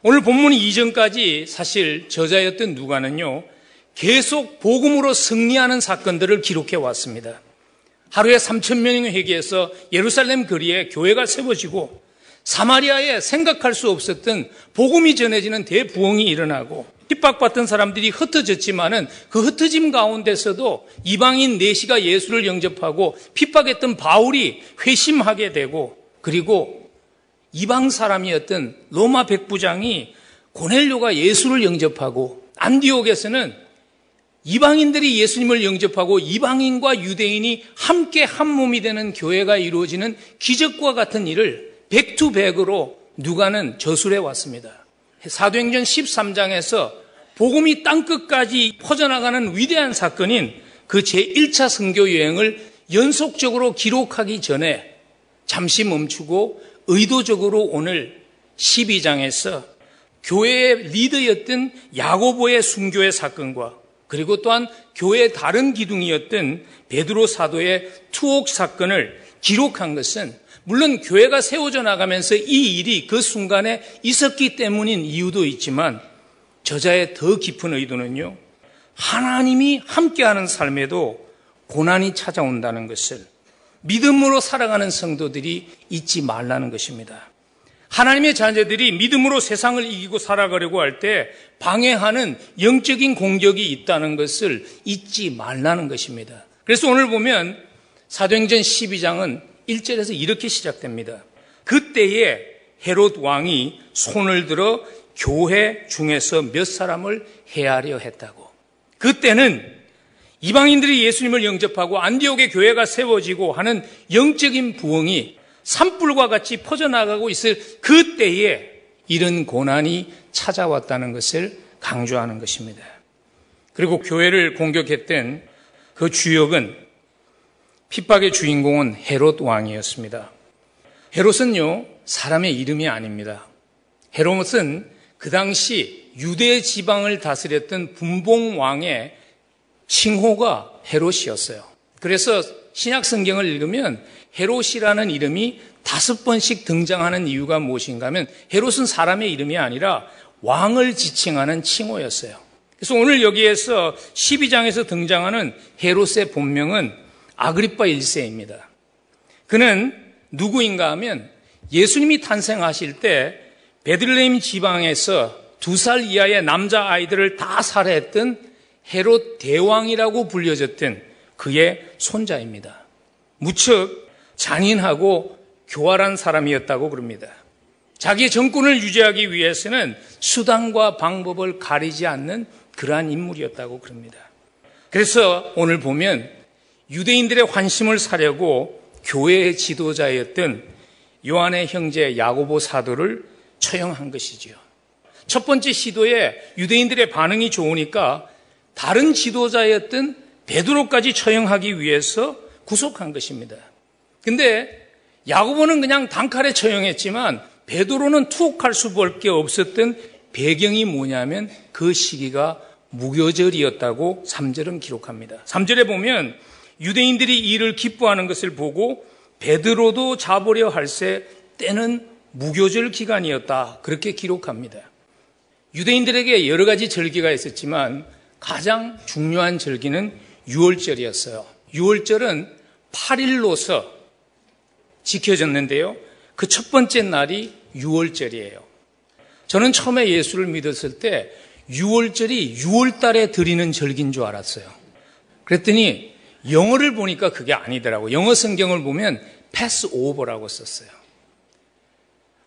오늘 본문 이전까지 사실 저자였던 누가는요, 계속 복음으로 승리하는 사건들을 기록해 왔습니다. 하루에 3천 명이 회개해서 예루살렘 거리에 교회가 세워지고 사마리아에 생각할 수 없었던 복음이 전해지는 대부흥이 일어나고 핍박받던 사람들이 흩어졌지만은 그 흩어짐 가운데서도 이방인 내시가 예수를 영접하고 핍박했던 바울이 회심하게 되고 그리고 이방 사람이었던 로마 백부장이 고넬료가 예수를 영접하고 안디옥에서는 이방인들이 예수님을 영접하고 이방인과 유대인이 함께 한 몸이 되는 교회가 이루어지는 기적과 같은 일을 백투백으로 누가는 저술해 왔습니다. 사도행전 13장에서 복음이 땅끝까지 퍼져나가는 위대한 사건인 그 제1차 선교 여행을 연속적으로 기록하기 전에 잠시 멈추고 의도적으로 오늘 12장에서 교회의 리더였던 야고보의 순교의 사건과 그리고 또한 교회의 다른 기둥이었던 베드로 사도의 투옥 사건을 기록한 것은 물론 교회가 세워져 나가면서 이 일이 그 순간에 있었기 때문인 이유도 있지만 저자의 더 깊은 의도는요. 하나님이 함께하는 삶에도 고난이 찾아온다는 것을 믿음으로 살아가는 성도들이 잊지 말라는 것입니다. 하나님의 자녀들이 믿음으로 세상을 이기고 살아가려고 할 때 방해하는 영적인 공격이 있다는 것을 잊지 말라는 것입니다. 그래서 오늘 보면 사도행전 12장은 1절에서 이렇게 시작됩니다. 그때에 헤롯 왕이 손을 들어 교회 중에서 몇 사람을 헤아려 했다고. 그때는 이방인들이 예수님을 영접하고 안디옥의 교회가 세워지고 하는 영적인 부흥이 산불과 같이 퍼져나가고 있을 그 때에 이런 고난이 찾아왔다는 것을 강조하는 것입니다. 그리고 교회를 공격했던 그 주역은 핍박의 주인공은 헤롯 왕이었습니다. 헤롯은요, 사람의 이름이 아닙니다. 헤롯은 그 당시 유대 지방을 다스렸던 분봉 왕의 칭호가 헤롯이었어요. 그래서 신약 성경을 읽으면 헤롯이라는 이름이 다섯 번씩 등장하는 이유가 무엇인가 하면 헤롯은 사람의 이름이 아니라 왕을 지칭하는 칭호였어요. 그래서 오늘 여기에서 12장에서 등장하는 헤롯의 본명은 아그리파 1세입니다. 그는 누구인가 하면 예수님이 탄생하실 때 베들레헴 지방에서 두 살 이하의 남자 아이들을 다 살해했던 헤롯 대왕이라고 불려졌던 그의 손자입니다. 무척 잔인하고 교활한 사람이었다고 그럽니다. 자기의 정권을 유지하기 위해서는 수단과 방법을 가리지 않는 그러한 인물이었다고 그럽니다. 그래서 오늘 보면 유대인들의 환심을 사려고 교회의 지도자였던 요한의 형제 야고보 사도를 처형한 것이지요. 첫 번째 시도에 유대인들의 반응이 좋으니까 다른 지도자였던 베드로까지 처형하기 위해서 구속한 것입니다. 근데 야고보는 그냥 단칼에 처형했지만 베드로는 투옥할 수밖에 없었던 배경이 뭐냐면 그 시기가 무교절이었다고 3절은 기록합니다. 3절에 보면 유대인들이 이를 기뻐하는 것을 보고 베드로도 잡으려 할새 때는 무교절 기간이었다. 그렇게 기록합니다. 유대인들에게 여러 가지 절기가 있었지만 가장 중요한 절기는 6월절이었어요. 6월절은 8일로서 지켜졌는데요. 그 첫 번째 날이 6월절이에요. 저는 처음에 예수를 믿었을 때 6월절이 6월 달에 드리는 절기인 줄 알았어요. 그랬더니 영어를 보니까 그게 아니더라고. 영어 성경을 보면 패스 오버라고 썼어요.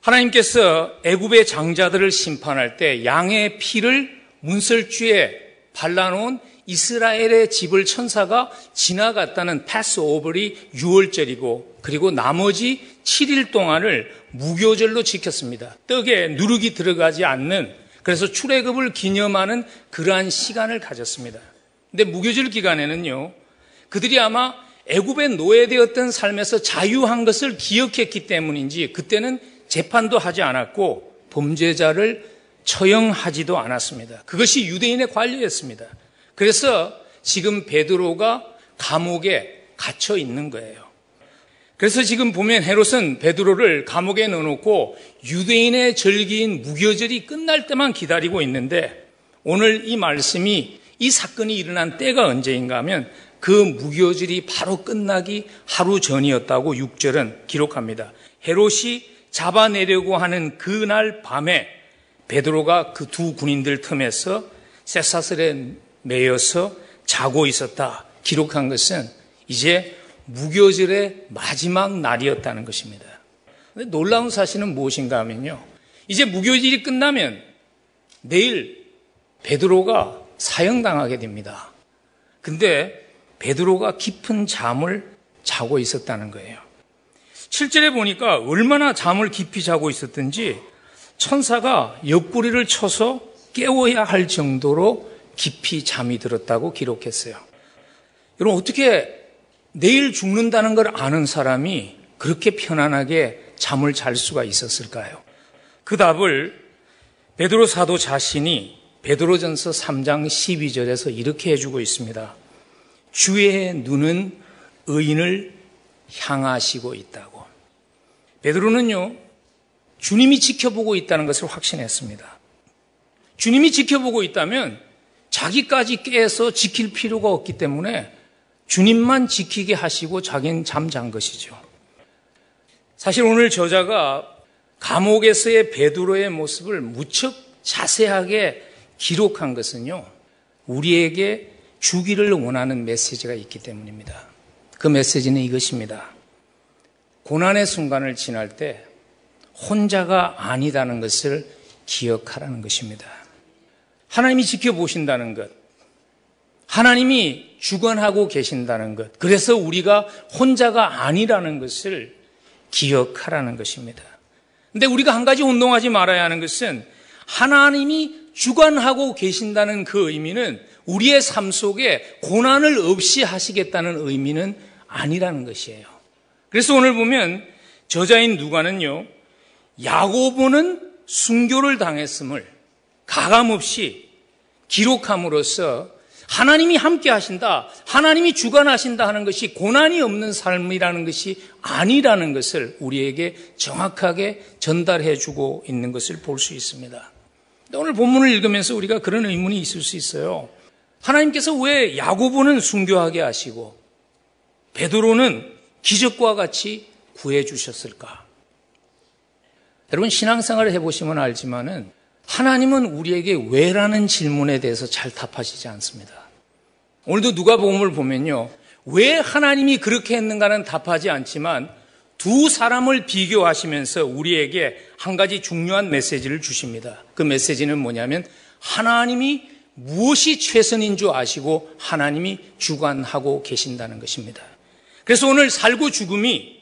하나님께서 애굽의 장자들을 심판할 때 양의 피를 문설주에 발라놓은 이스라엘의 집을 천사가 지나갔다는 패스 오버이 6월절이고 그리고 나머지 7일 동안을 무교절로 지켰습니다. 떡에 누룩이 들어가지 않는 그래서 출애굽을 기념하는 그러한 시간을 가졌습니다. 근데 무교절 기간에는요. 그들이 아마 애굽에 노예되었던 삶에서 자유한 것을 기억했기 때문인지 그때는 재판도 하지 않았고 범죄자를 처형하지도 않았습니다. 그것이 유대인의 관리였습니다. 그래서 지금 베드로가 감옥에 갇혀 있는 거예요. 그래서 지금 보면 헤롯은 베드로를 감옥에 넣어놓고 유대인의 절기인 무교절이 끝날 때만 기다리고 있는데 오늘 이 말씀이 이 사건이 일어난 때가 언제인가 하면 그 무교절이 바로 끝나기 하루 전이었다고 6절은 기록합니다. 헤롯이 잡아내려고 하는 그날 밤에 베드로가 그 두 군인들 틈에서 쇠사슬에 매여서 자고 있었다. 기록한 것은 이제 무교절의 마지막 날이었다는 것입니다. 놀라운 사실은 무엇인가 하면요. 이제 무교절이 끝나면 내일 베드로가 사형당하게 됩니다. 근데 베드로가 깊은 잠을 자고 있었다는 거예요. 7절에 보니까 얼마나 잠을 깊이 자고 있었든지 천사가 옆구리를 쳐서 깨워야 할 정도로 깊이 잠이 들었다고 기록했어요. 여러분, 어떻게 내일 죽는다는 걸 아는 사람이 그렇게 편안하게 잠을 잘 수가 있었을까요? 그 답을 베드로 사도 자신이 베드로전서 3장 12절에서 이렇게 해주고 있습니다. 주의 눈은 의인을 향하시고 있다고. 베드로는요, 주님이 지켜보고 있다는 것을 확신했습니다. 주님이 지켜보고 있다면 자기까지 깨서 지킬 필요가 없기 때문에 주님만 지키게 하시고 자기는 잠잔 것이죠. 사실 오늘 저자가 감옥에서의 베드로의 모습을 무척 자세하게 기록한 것은요, 우리에게 주기를 원하는 메시지가 있기 때문입니다. 그 메시지는 이것입니다. 고난의 순간을 지날 때 혼자가 아니다는 것을 기억하라는 것입니다. 하나님이 지켜보신다는 것, 하나님이 주관하고 계신다는 것, 그래서 우리가 혼자가 아니라는 것을 기억하라는 것입니다. 근데 우리가 한 가지 운동하지 말아야 하는 것은 하나님이 주관하고 계신다는 그 의미는 우리의 삶 속에 고난을 없이 하시겠다는 의미는 아니라는 것이에요. 그래서 오늘 보면 저자인 누가는요, 야고보는 순교를 당했음을 가감없이 기록함으로써 하나님이 함께 하신다, 하나님이 주관하신다 하는 것이 고난이 없는 삶이라는 것이 아니라는 것을 우리에게 정확하게 전달해 주고 있는 것을 볼 수 있습니다. 오늘 본문을 읽으면서 우리가 그런 의문이 있을 수 있어요. 하나님께서 왜 야고보는 순교하게 하시고 베드로는 기적과 같이 구해 주셨을까? 여러분 신앙생활을 해보시면 알지만은 하나님은 우리에게 왜라는 질문에 대해서 잘 답하시지 않습니다. 오늘도 누가복음을 보면요. 왜 하나님이 그렇게 했는가는 답하지 않지만 두 사람을 비교하시면서 우리에게 한 가지 중요한 메시지를 주십니다. 그 메시지는 뭐냐면 하나님이 무엇이 최선인 줄 아시고 하나님이 주관하고 계신다는 것입니다. 그래서 오늘 살고 죽음이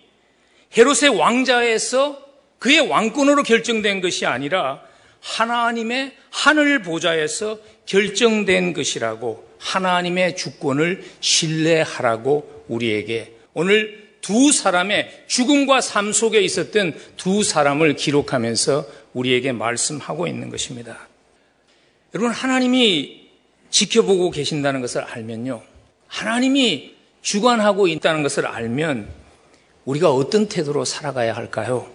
헤롯의 왕자에서 그의 왕권으로 결정된 것이 아니라 하나님의 하늘 보좌에서 결정된 것이라고 하나님의 주권을 신뢰하라고 우리에게 오늘 두 사람의 죽음과 삶 속에 있었던 두 사람을 기록하면서 우리에게 말씀하고 있는 것입니다. 여러분, 하나님이 지켜보고 계신다는 것을 알면요. 하나님이 주관하고 있다는 것을 알면 우리가 어떤 태도로 살아가야 할까요?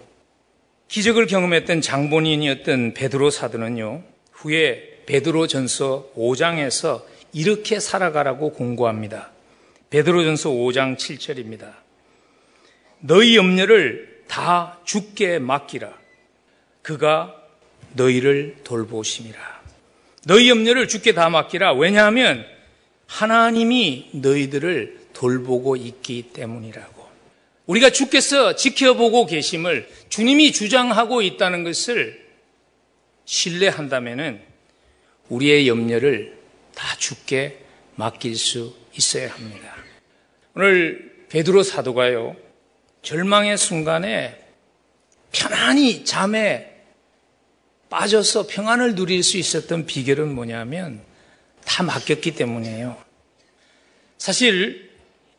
기적을 경험했던 장본인이었던 베드로 사도는요. 후에 베드로 전서 5장에서 이렇게 살아가라고 공고합니다. 베드로 전서 5장 7절입니다. 너희 염려를 다 죽게 맡기라. 그가 너희를 돌보심이라. 너희 염려를 죽게 다 맡기라. 왜냐하면 하나님이 너희들을 돌보고 있기 때문이라고. 우리가 주께서 지켜보고 계심을 주님이 주장하고 있다는 것을 신뢰한다면은 우리의 염려를 다 주께 맡길 수 있어야 합니다. 오늘 베드로 사도가요. 절망의 순간에 편안히 잠에 빠져서 평안을 누릴 수 있었던 비결은 뭐냐면 다 맡겼기 때문이에요. 사실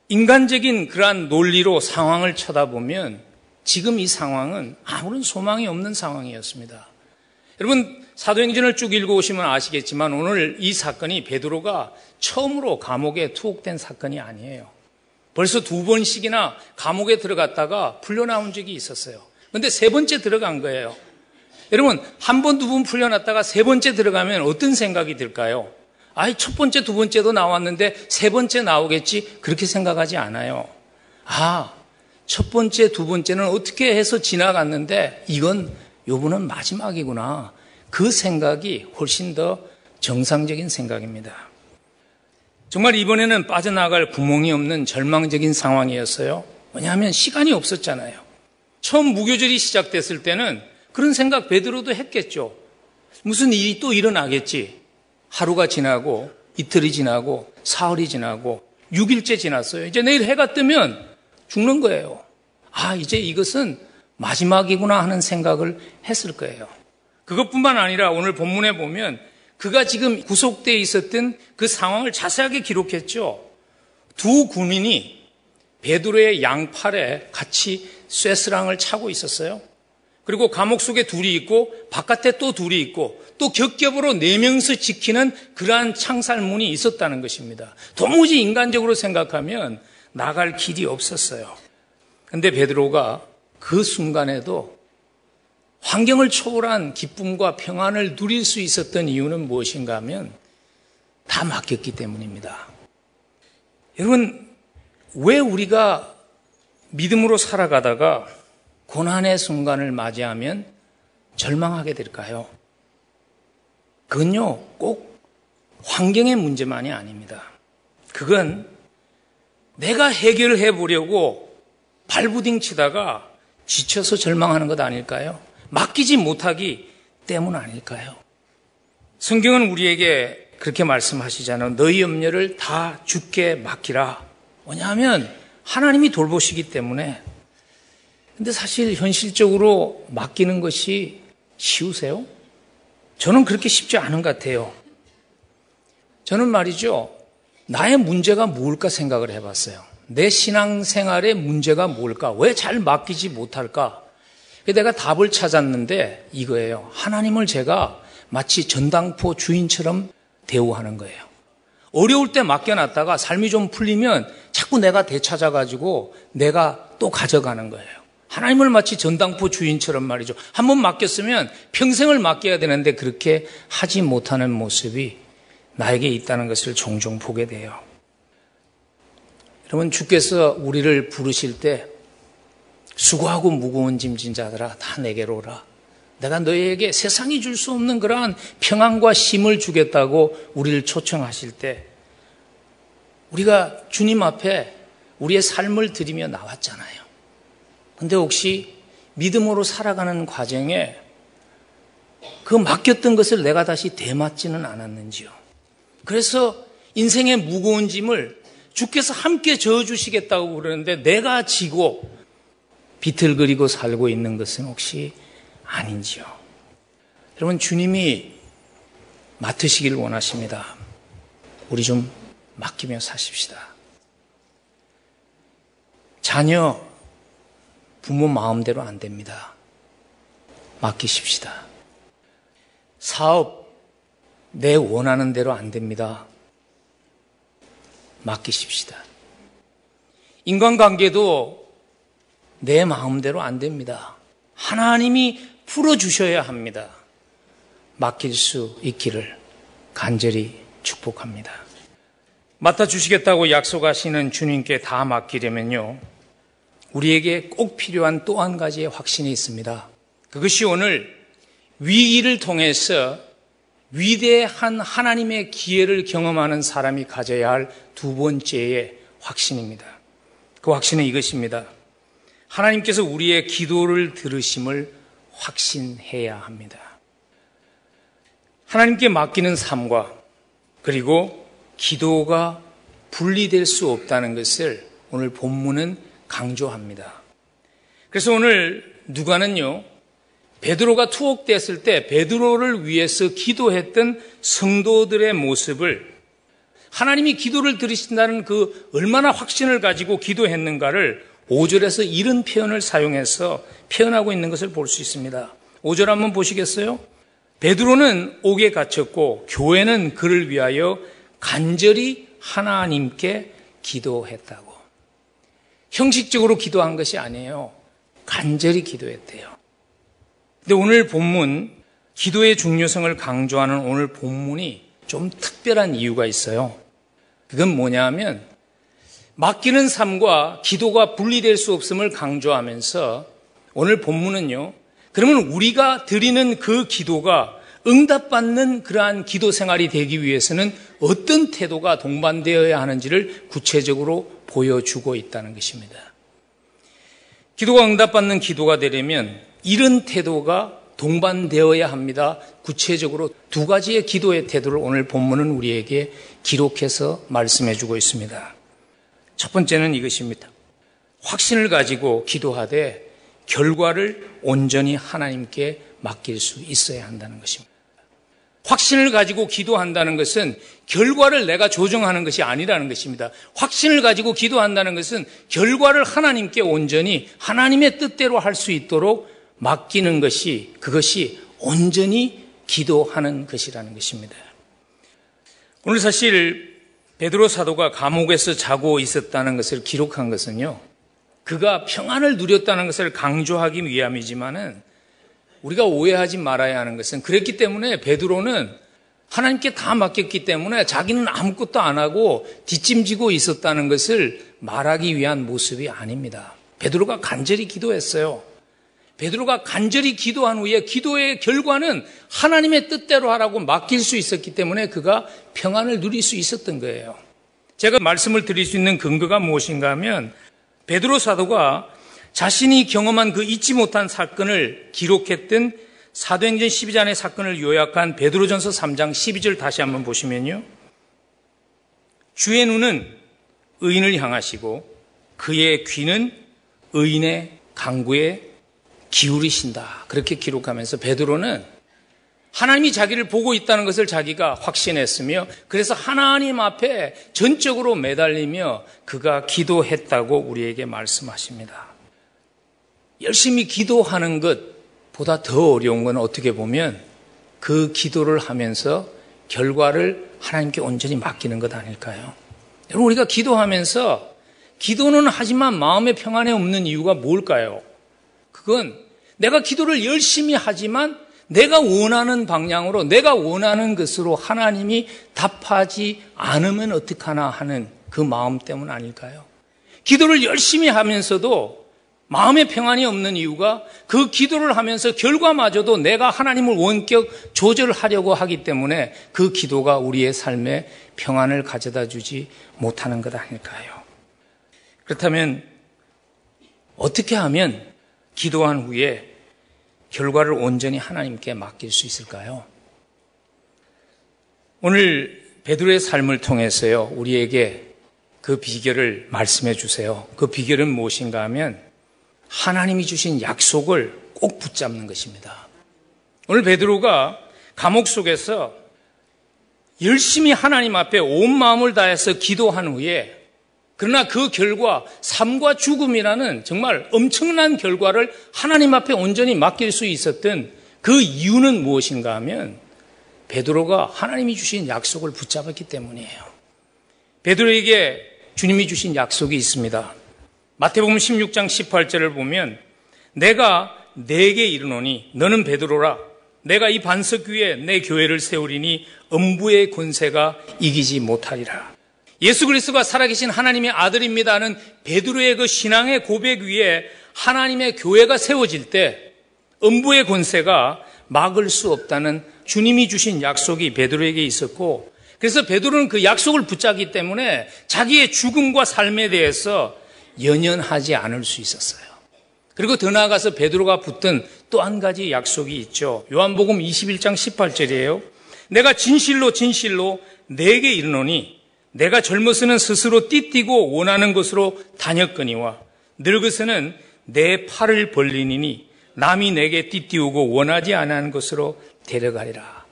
인간적인 그러한 논리로 상황을 쳐다보면 지금 이 상황은 아무런 소망이 없는 상황이었습니다. 여러분 사도행전을 쭉 읽어오시면 아시겠지만 오늘 이 사건이 베드로가 처음으로 감옥에 투옥된 사건이 아니에요. 벌써 두 번씩이나 감옥에 들어갔다가 풀려나온 적이 있었어요. 근데 세 번째 들어간 거예요. 여러분 한 번, 두 번 풀려났다가 세 번째 들어가면 어떤 생각이 들까요? 아이, 첫 번째, 두 번째도 나왔는데 세 번째 나오겠지? 그렇게 생각하지 않아요. 아, 첫 번째, 두 번째는 어떻게 해서 지나갔는데 이건 요번은 마지막이구나. 그 생각이 훨씬 더 정상적인 생각입니다. 정말 이번에는 빠져나갈 구멍이 없는 절망적인 상황이었어요. 왜냐하면 시간이 없었잖아요. 처음 무교절이 시작됐을 때는 그런 생각 베드로도 했겠죠. 무슨 일이 또 일어나겠지. 하루가 지나고 이틀이 지나고 사흘이 지나고 6일째 지났어요. 이제 내일 해가 뜨면 죽는 거예요. 아, 이제 이것은 마지막이구나 하는 생각을 했을 거예요. 그것뿐만 아니라 오늘 본문에 보면 그가 지금 구속되어 있었던 그 상황을 자세하게 기록했죠. 두 군인이 베드로의 양팔에 같이 쇠스랑을 차고 있었어요. 그리고 감옥 속에 둘이 있고 바깥에 또 둘이 있고 또 겹겹으로 네 명서 지키는 그러한 창살문이 있었다는 것입니다. 도무지 인간적으로 생각하면 나갈 길이 없었어요. 근데 베드로가 그 순간에도 환경을 초월한 기쁨과 평안을 누릴 수 있었던 이유는 무엇인가 하면 다 맡겼기 때문입니다. 여러분, 왜 우리가 믿음으로 살아가다가 고난의 순간을 맞이하면 절망하게 될까요? 그건요, 꼭 환경의 문제만이 아닙니다. 그건 내가 해결해 보려고 발부딩 치다가 지쳐서 절망하는 것 아닐까요? 맡기지 못하기 때문 아닐까요? 성경은 우리에게 그렇게 말씀하시잖아요. 너희 염려를 다 죽게 맡기라. 왜냐하면 하나님이 돌보시기 때문에 근데 사실 현실적으로 맡기는 것이 쉬우세요? 저는 그렇게 쉽지 않은 것 같아요. 저는 말이죠. 나의 문제가 뭘까 생각을 해봤어요. 내 신앙생활의 문제가 뭘까? 왜 잘 맡기지 못할까? 내가 답을 찾았는데 이거예요. 하나님을 제가 마치 전당포 주인처럼 대우하는 거예요. 어려울 때 맡겨놨다가 삶이 좀 풀리면 자꾸 내가 되찾아가지고 내가 또 가져가는 거예요. 하나님을 마치 전당포 주인처럼 말이죠. 한 번 맡겼으면 평생을 맡겨야 되는데 그렇게 하지 못하는 모습이 나에게 있다는 것을 종종 보게 돼요. 여러분, 주께서 우리를 부르실 때 수고하고 무거운 짐진 자들아 다 내게로 오라. 내가 너희에게 세상이 줄 수 없는 그러한 평안과 힘을 주겠다고 우리를 초청하실 때 우리가 주님 앞에 우리의 삶을 드리며 나왔잖아요. 근데 혹시 믿음으로 살아가는 과정에 그 맡겼던 것을 내가 다시 되맞지는 않았는지요. 그래서 인생의 무거운 짐을 주께서 함께 져주시겠다고 그러는데 내가 지고 비틀거리고 살고 있는 것은 혹시 아닌지요. 여러분, 주님이 맡으시길 원하십니다. 우리 좀 맡기며 사십시다. 자녀, 부모 마음대로 안 됩니다. 맡기십시다. 사업, 내 원하는 대로 안 됩니다. 맡기십시다. 인간관계도 내 마음대로 안 됩니다. 하나님이 풀어주셔야 합니다. 맡길 수 있기를 간절히 축복합니다. 맡아주시겠다고 약속하시는 주님께 다 맡기려면요. 우리에게 꼭 필요한 또 한 가지의 확신이 있습니다. 그것이 오늘 위기를 통해서 위대한 하나님의 기회를 경험하는 사람이 가져야 할 두 번째의 확신입니다. 그 확신은 이것입니다. 하나님께서 우리의 기도를 들으심을 확신해야 합니다. 하나님께 맡기는 삶과 그리고 기도가 분리될 수 없다는 것을 오늘 본문은 강조합니다. 그래서 오늘 누가는요, 베드로가 투옥됐을 때 베드로를 위해서 기도했던 성도들의 모습을 하나님이 기도를 들으신다는 그 얼마나 확신을 가지고 기도했는가를 5절에서 이런 표현을 사용해서 표현하고 있는 것을 볼 수 있습니다. 5절 한번 보시겠어요? 베드로는 옥에 갇혔고 교회는 그를 위하여 간절히 하나님께 기도했다고. 형식적으로 기도한 것이 아니에요. 간절히 기도했대요. 근데 오늘 본문, 기도의 중요성을 강조하는 오늘 본문이 좀 특별한 이유가 있어요. 그건 뭐냐 하면, 맡기는 삶과 기도가 분리될 수 없음을 강조하면서 오늘 본문은요, 그러면 우리가 드리는 그 기도가 응답받는 그러한 기도 생활이 되기 위해서는 어떤 태도가 동반되어야 하는지를 구체적으로 보여주고 있다는 것입니다. 기도가 응답받는 기도가 되려면 이런 태도가 동반되어야 합니다. 구체적으로 두 가지의 기도의 태도를 오늘 본문은 우리에게 기록해서 말씀해 주고 있습니다. 첫 번째는 이것입니다. 확신을 가지고 기도하되 결과를 온전히 하나님께 맡길 수 있어야 한다는 것입니다. 확신을 가지고 기도한다는 것은 결과를 내가 조정하는 것이 아니라는 것입니다. 확신을 가지고 기도한다는 것은 결과를 하나님께 온전히 하나님의 뜻대로 할 수 있도록 맡기는 것이 그것이 온전히 기도하는 것이라는 것입니다. 오늘 사실 베드로 사도가 감옥에서 자고 있었다는 것을 기록한 것은요. 그가 평안을 누렸다는 것을 강조하기 위함이지만은 우리가 오해하지 말아야 하는 것은 그랬기 때문에 베드로는 하나님께 다 맡겼기 때문에 자기는 아무것도 안 하고 뒷짐지고 있었다는 것을 말하기 위한 모습이 아닙니다. 베드로가 간절히 기도했어요. 베드로가 간절히 기도한 후에 기도의 결과는 하나님의 뜻대로 하라고 맡길 수 있었기 때문에 그가 평안을 누릴 수 있었던 거예요. 제가 말씀을 드릴 수 있는 근거가 무엇인가 하면 베드로 사도가 자신이 경험한 그 잊지 못한 사건을 기록했던 사도행전 12장의 사건을 요약한 베드로전서 3장 12절 다시 한번 보시면요. 주의 눈은 의인을 향하시고 그의 귀는 의인의 강구에 기울이신다. 그렇게 기록하면서 베드로는 하나님이 자기를 보고 있다는 것을 자기가 확신했으며 그래서 하나님 앞에 전적으로 매달리며 그가 기도했다고 우리에게 말씀하십니다. 열심히 기도하는 것보다 더 어려운 건 어떻게 보면 그 기도를 하면서 결과를 하나님께 온전히 맡기는 것 아닐까요? 여러분, 우리가 기도하면서 기도는 하지만 마음의 평안에 없는 이유가 뭘까요? 그건 내가 기도를 열심히 하지만 내가 원하는 방향으로 내가 원하는 것으로 하나님이 답하지 않으면 어떡하나 하는 그 마음 때문 아닐까요? 기도를 열심히 하면서도 마음의 평안이 없는 이유가 그 기도를 하면서 결과마저도 내가 하나님을 원격 조절하려고 하기 때문에 그 기도가 우리의 삶에 평안을 가져다 주지 못하는 것 아닐까요? 그렇다면 어떻게 하면 기도한 후에 결과를 온전히 하나님께 맡길 수 있을까요? 오늘 베드로의 삶을 통해서요, 우리에게 그 비결을 말씀해 주세요. 그 비결은 무엇인가 하면 하나님이 주신 약속을 꼭 붙잡는 것입니다. 오늘 베드로가 감옥 속에서 열심히 하나님 앞에 온 마음을 다해서 기도한 후에 그러나 그 결과 삶과 죽음이라는 정말 엄청난 결과를 하나님 앞에 온전히 맡길 수 있었던 그 이유는 무엇인가 하면 베드로가 하나님이 주신 약속을 붙잡았기 때문이에요. 베드로에게 주님이 주신 약속이 있습니다. 마태복음 16장 18절을 보면 내가 내게 이르노니 너는 베드로라 내가 이 반석 위에 내 교회를 세우리니 음부의 권세가 이기지 못하리라. 예수 그리스도가 살아계신 하나님의 아들입니다는 베드로의 그 신앙의 고백 위에 하나님의 교회가 세워질 때 음부의 권세가 막을 수 없다는 주님이 주신 약속이 베드로에게 있었고 그래서 베드로는 그 약속을 붙잡기 때문에 자기의 죽음과 삶에 대해서 연연하지 않을 수 있었어요. 그리고 더 나아가서 베드로가 붙든 또 한 가지 약속이 있죠. 요한복음 21장 18절이에요. 내가 진실로 진실로 내게 이르노니 내가 젊어서는 스스로 띠띠고 원하는 곳으로 다녔거니와 늙어서는 내 팔을 벌리니 남이 내게 띠띠우고 원하지 않은 곳으로 데려가리라.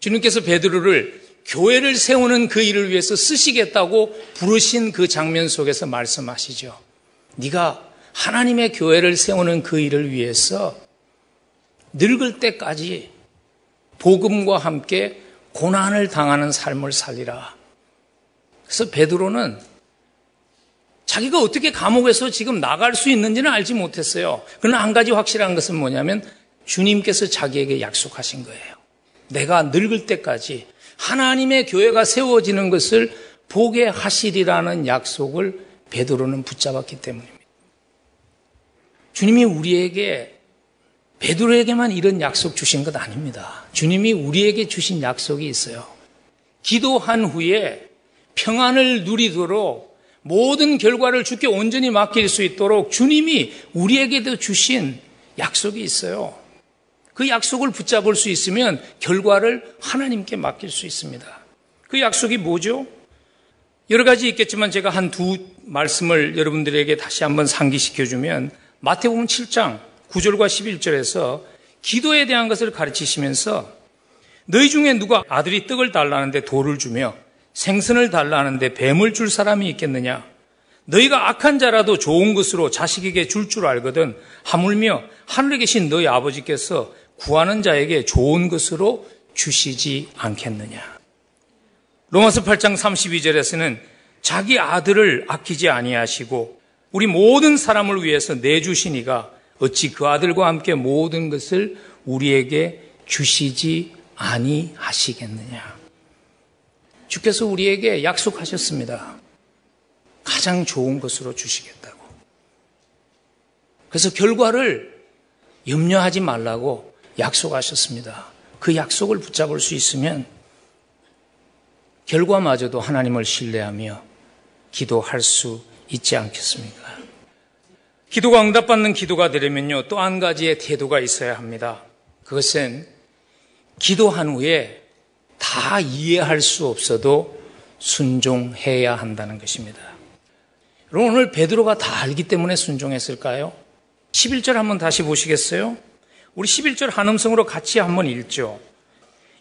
주님께서 베드로를 교회를 세우는 그 일을 위해서 쓰시겠다고 부르신 그 장면 속에서 말씀하시죠. 네가 하나님의 교회를 세우는 그 일을 위해서 늙을 때까지 복음과 함께 고난을 당하는 삶을 살리라. 그래서 베드로는 자기가 어떻게 감옥에서 지금 나갈 수 있는지는 알지 못했어요. 그러나 한 가지 확실한 것은 뭐냐면 주님께서 자기에게 약속하신 거예요. 내가 늙을 때까지 하나님의 교회가 세워지는 것을 보게 하시리라는 약속을 베드로는 붙잡았기 때문입니다. 주님이 우리에게 베드로에게만 이런 약속 주신 것 아닙니다. 주님이 우리에게 주신 약속이 있어요. 기도한 후에 평안을 누리도록 모든 결과를 주께 온전히 맡길 수 있도록 주님이 우리에게도 주신 약속이 있어요. 그 약속을 붙잡을 수 있으면 결과를 하나님께 맡길 수 있습니다. 그 약속이 뭐죠? 여러 가지 있겠지만 제가 한 두 말씀을 여러분들에게 다시 한번 상기시켜 주면 마태복음 7장 9절과 11절에서 기도에 대한 것을 가르치시면서 너희 중에 누가 아들이 떡을 달라는데 돌을 주며 생선을 달라는데 뱀을 줄 사람이 있겠느냐? 너희가 악한 자라도 좋은 것으로 자식에게 줄줄 알거든 하물며 하늘에 계신 너희 아버지께서 구하는 자에게 좋은 것으로 주시지 않겠느냐. 로마서 8장 32절에서는 자기 아들을 아끼지 아니하시고 우리 모든 사람을 위해서 내주시니가 어찌 그 아들과 함께 모든 것을 우리에게 주시지 아니하시겠느냐. 주께서 우리에게 약속하셨습니다. 가장 좋은 것으로 주시겠다고. 그래서 결과를 염려하지 말라고 약속하셨습니다. 그 약속을 붙잡을 수 있으면 결과마저도 하나님을 신뢰하며 기도할 수 있지 않겠습니까? 기도가 응답받는 기도가 되려면요, 또 한 가지의 태도가 있어야 합니다. 그것은 기도한 후에 다 이해할 수 없어도 순종해야 한다는 것입니다. 여러분, 오늘 베드로가 다 알기 때문에 순종했을까요? 11절 한번 다시 보시겠어요? 우리 11절 한음성으로 같이 한번 읽죠.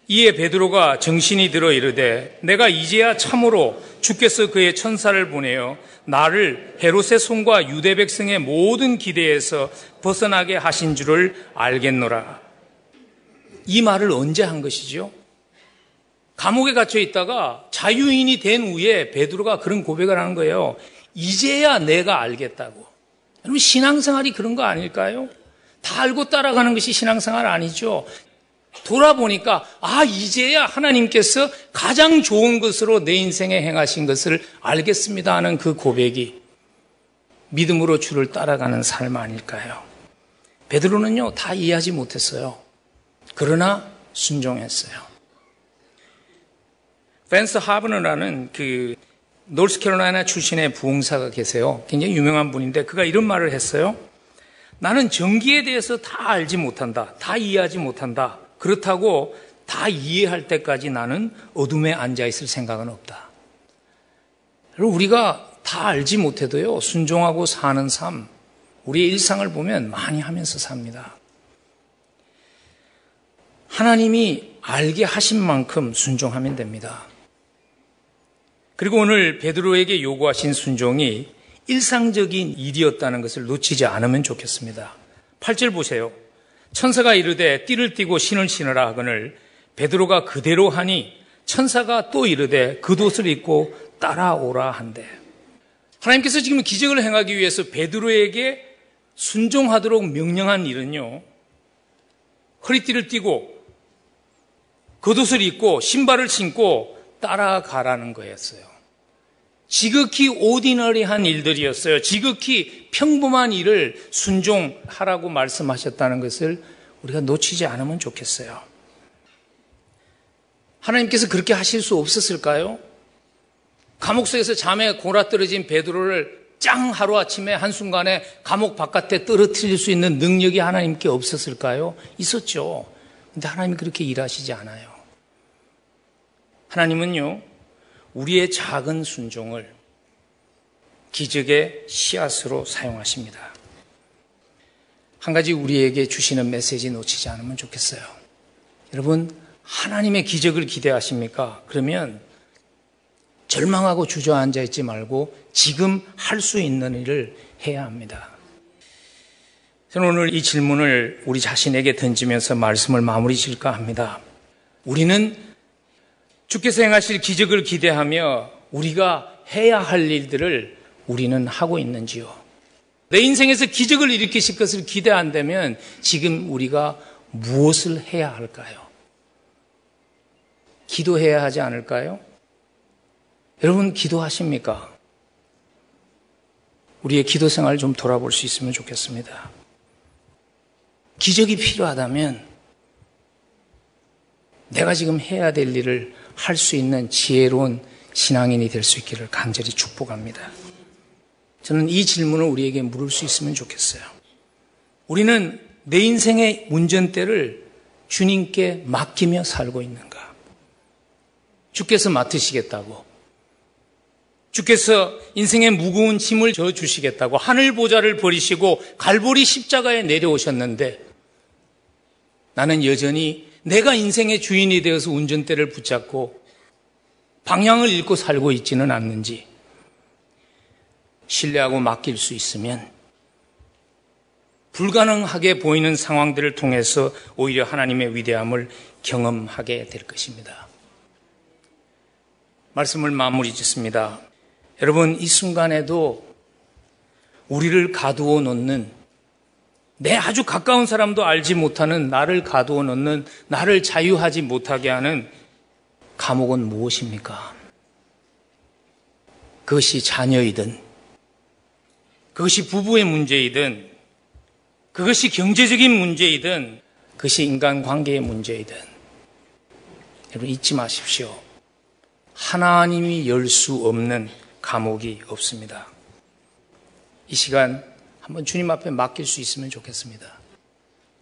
이에 베드로가 정신이 들어 이르되 내가 이제야 참으로 주께서 그의 천사를 보내어 나를 헤롯의 손과 유대 백성의 모든 기대에서 벗어나게 하신 줄을 알겠노라. 이 말을 언제 한 것이죠? 감옥에 갇혀 있다가 자유인이 된 후에 베드로가 그런 고백을 하는 거예요. 이제야 내가 알겠다고. 여러분 신앙생활이 그런 거 아닐까요? 다 알고 따라가는 것이 신앙생활 아니죠. 돌아보니까 아 이제야 하나님께서 가장 좋은 것으로 내 인생에 행하신 것을 알겠습니다 하는 그 고백이 믿음으로 주를 따라가는 삶 아닐까요? 베드로는요 다 이해하지 못했어요. 그러나 순종했어요. 펜스 하버너라는 그 노스캐롤라이나 출신의 부흥사가 계세요. 굉장히 유명한 분인데 그가 이런 말을 했어요. 나는 전기에 대해서 다 알지 못한다. 다 이해하지 못한다. 그렇다고 다 이해할 때까지 나는 어둠에 앉아 있을 생각은 없다. 우리가 다 알지 못해도요, 순종하고 사는 삶, 우리의 일상을 보면 많이 하면서 삽니다. 하나님이 알게 하신 만큼 순종하면 됩니다. 그리고 오늘 베드로에게 요구하신 순종이 일상적인 일이었다는 것을 놓치지 않으면 좋겠습니다. 8절 보세요. 천사가 이르되 띠를 띠고 신을 신으라 하거늘 베드로가 그대로 하니 천사가 또 이르되 그 옷을 입고 따라오라 한대. 하나님께서 지금 기적을 행하기 위해서 베드로에게 순종하도록 명령한 일은요. 허리띠를 띠고 겉옷을 입고 신발을 신고 따라가라는 거였어요. 지극히 오디너리한 일들이었어요. 지극히 평범한 일을 순종하라고 말씀하셨다는 것을 우리가 놓치지 않으면 좋겠어요. 하나님께서 그렇게 하실 수 없었을까요? 감옥소에서 잠에 골아떨어진 베드로를 짱 하루아침에 한순간에 감옥 바깥에 떨어뜨릴 수 있는 능력이 하나님께 없었을까요? 있었죠. 근데 하나님이 그렇게 일하시지 않아요. 하나님은요, 우리의 작은 순종을 기적의 씨앗으로 사용하십니다. 한 가지 우리에게 주시는 메시지 놓치지 않으면 좋겠어요. 여러분, 하나님의 기적을 기대하십니까? 그러면 절망하고 주저앉아 있지 말고 지금 할 수 있는 일을 해야 합니다. 저는 오늘 이 질문을 우리 자신에게 던지면서 말씀을 마무리 질까 합니다. 우리는 주께서 행하실 기적을 기대하며 우리가 해야 할 일들을 우리는 하고 있는지요? 내 인생에서 기적을 일으키실 것을 기대 한다면 지금 우리가 무엇을 해야 할까요? 기도해야 하지 않을까요? 여러분 기도하십니까? 우리의 기도 생활 좀 돌아볼 수 있으면 좋겠습니다. 기적이 필요하다면 내가 지금 해야 될 일을 할 수 있는 지혜로운 신앙인이 될 수 있기를 간절히 축복합니다. 저는 이 질문을 우리에게 물을 수 있으면 좋겠어요. 우리는 내 인생의 운전대를 주님께 맡기며 살고 있는가? 주께서 맡으시겠다고. 주께서 인생의 무거운 짐을 져 주시겠다고 하늘 보좌를 버리시고 갈보리 십자가에 내려오셨는데 나는 여전히 내가 인생의 주인이 되어서 운전대를 붙잡고 방향을 잃고 살고 있지는 않는지 신뢰하고 맡길 수 있으면 불가능하게 보이는 상황들을 통해서 오히려 하나님의 위대함을 경험하게 될 것입니다. 말씀을 마무리 짓습니다. 여러분, 이 순간에도 우리를 가두어 놓는 내 아주 가까운 사람도 알지 못하는 나를 가두어 놓는 나를 자유하지 못하게 하는 감옥은 무엇입니까? 그것이 자녀이든, 그것이 부부의 문제이든, 그것이 경제적인 문제이든, 그것이 인간 관계의 문제이든, 여러분 잊지 마십시오. 하나님이 열 수 없는 감옥이 없습니다. 이 시간 한번 주님 앞에 맡길 수 있으면 좋겠습니다.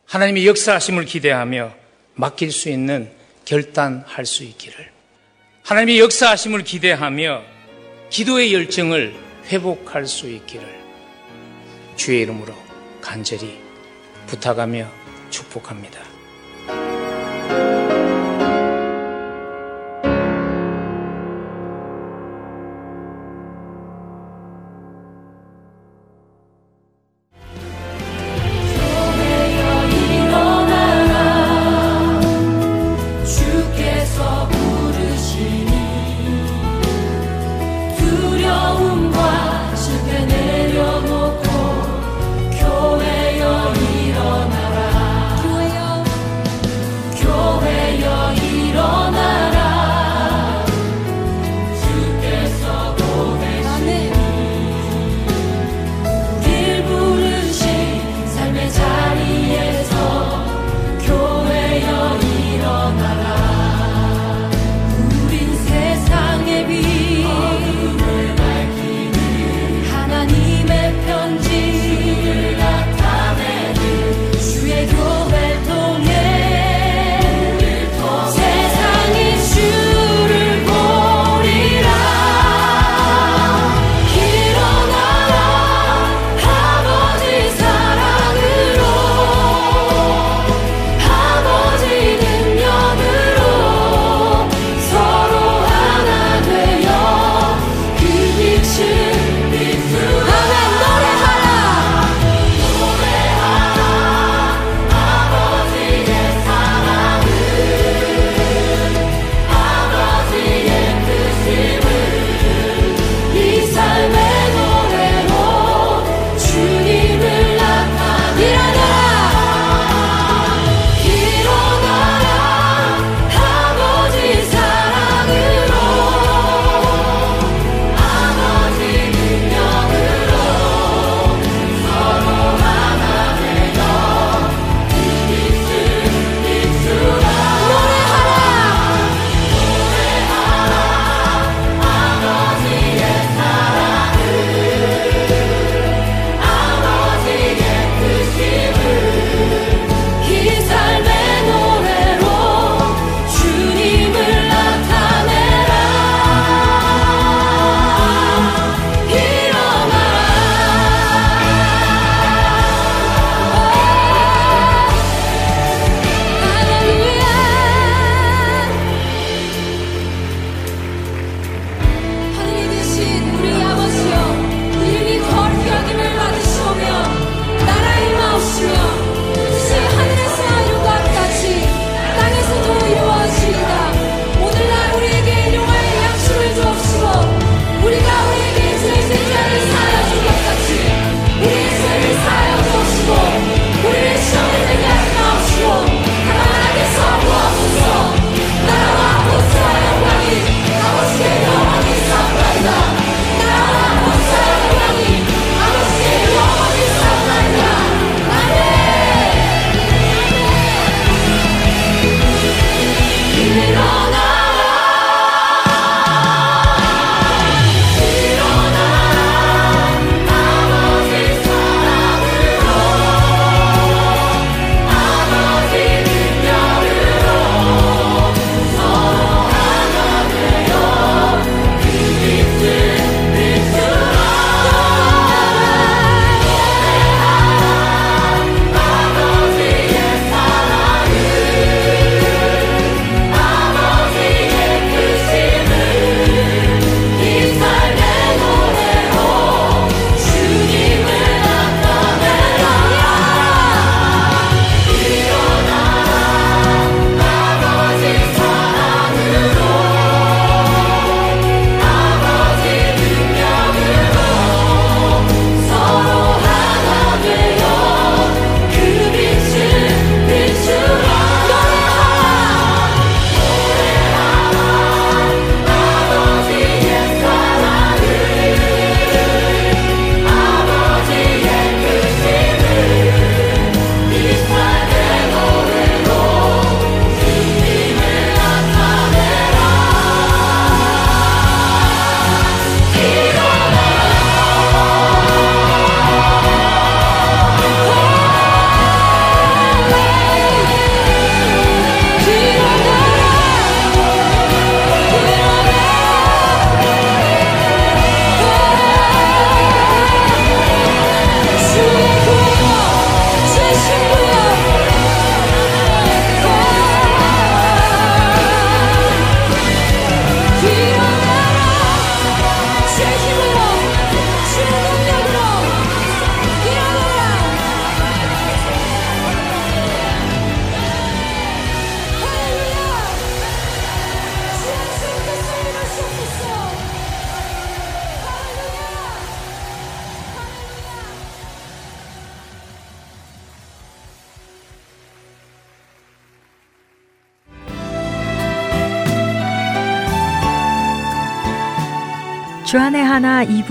하나님의 역사하심을 기대하며 맡길 수 있는 결단할 수 있기를. 하나님의 역사하심을 기대하며 기도의 열정을 회복할 수 있기를. 주의 이름으로 간절히 부탁하며 축복합니다.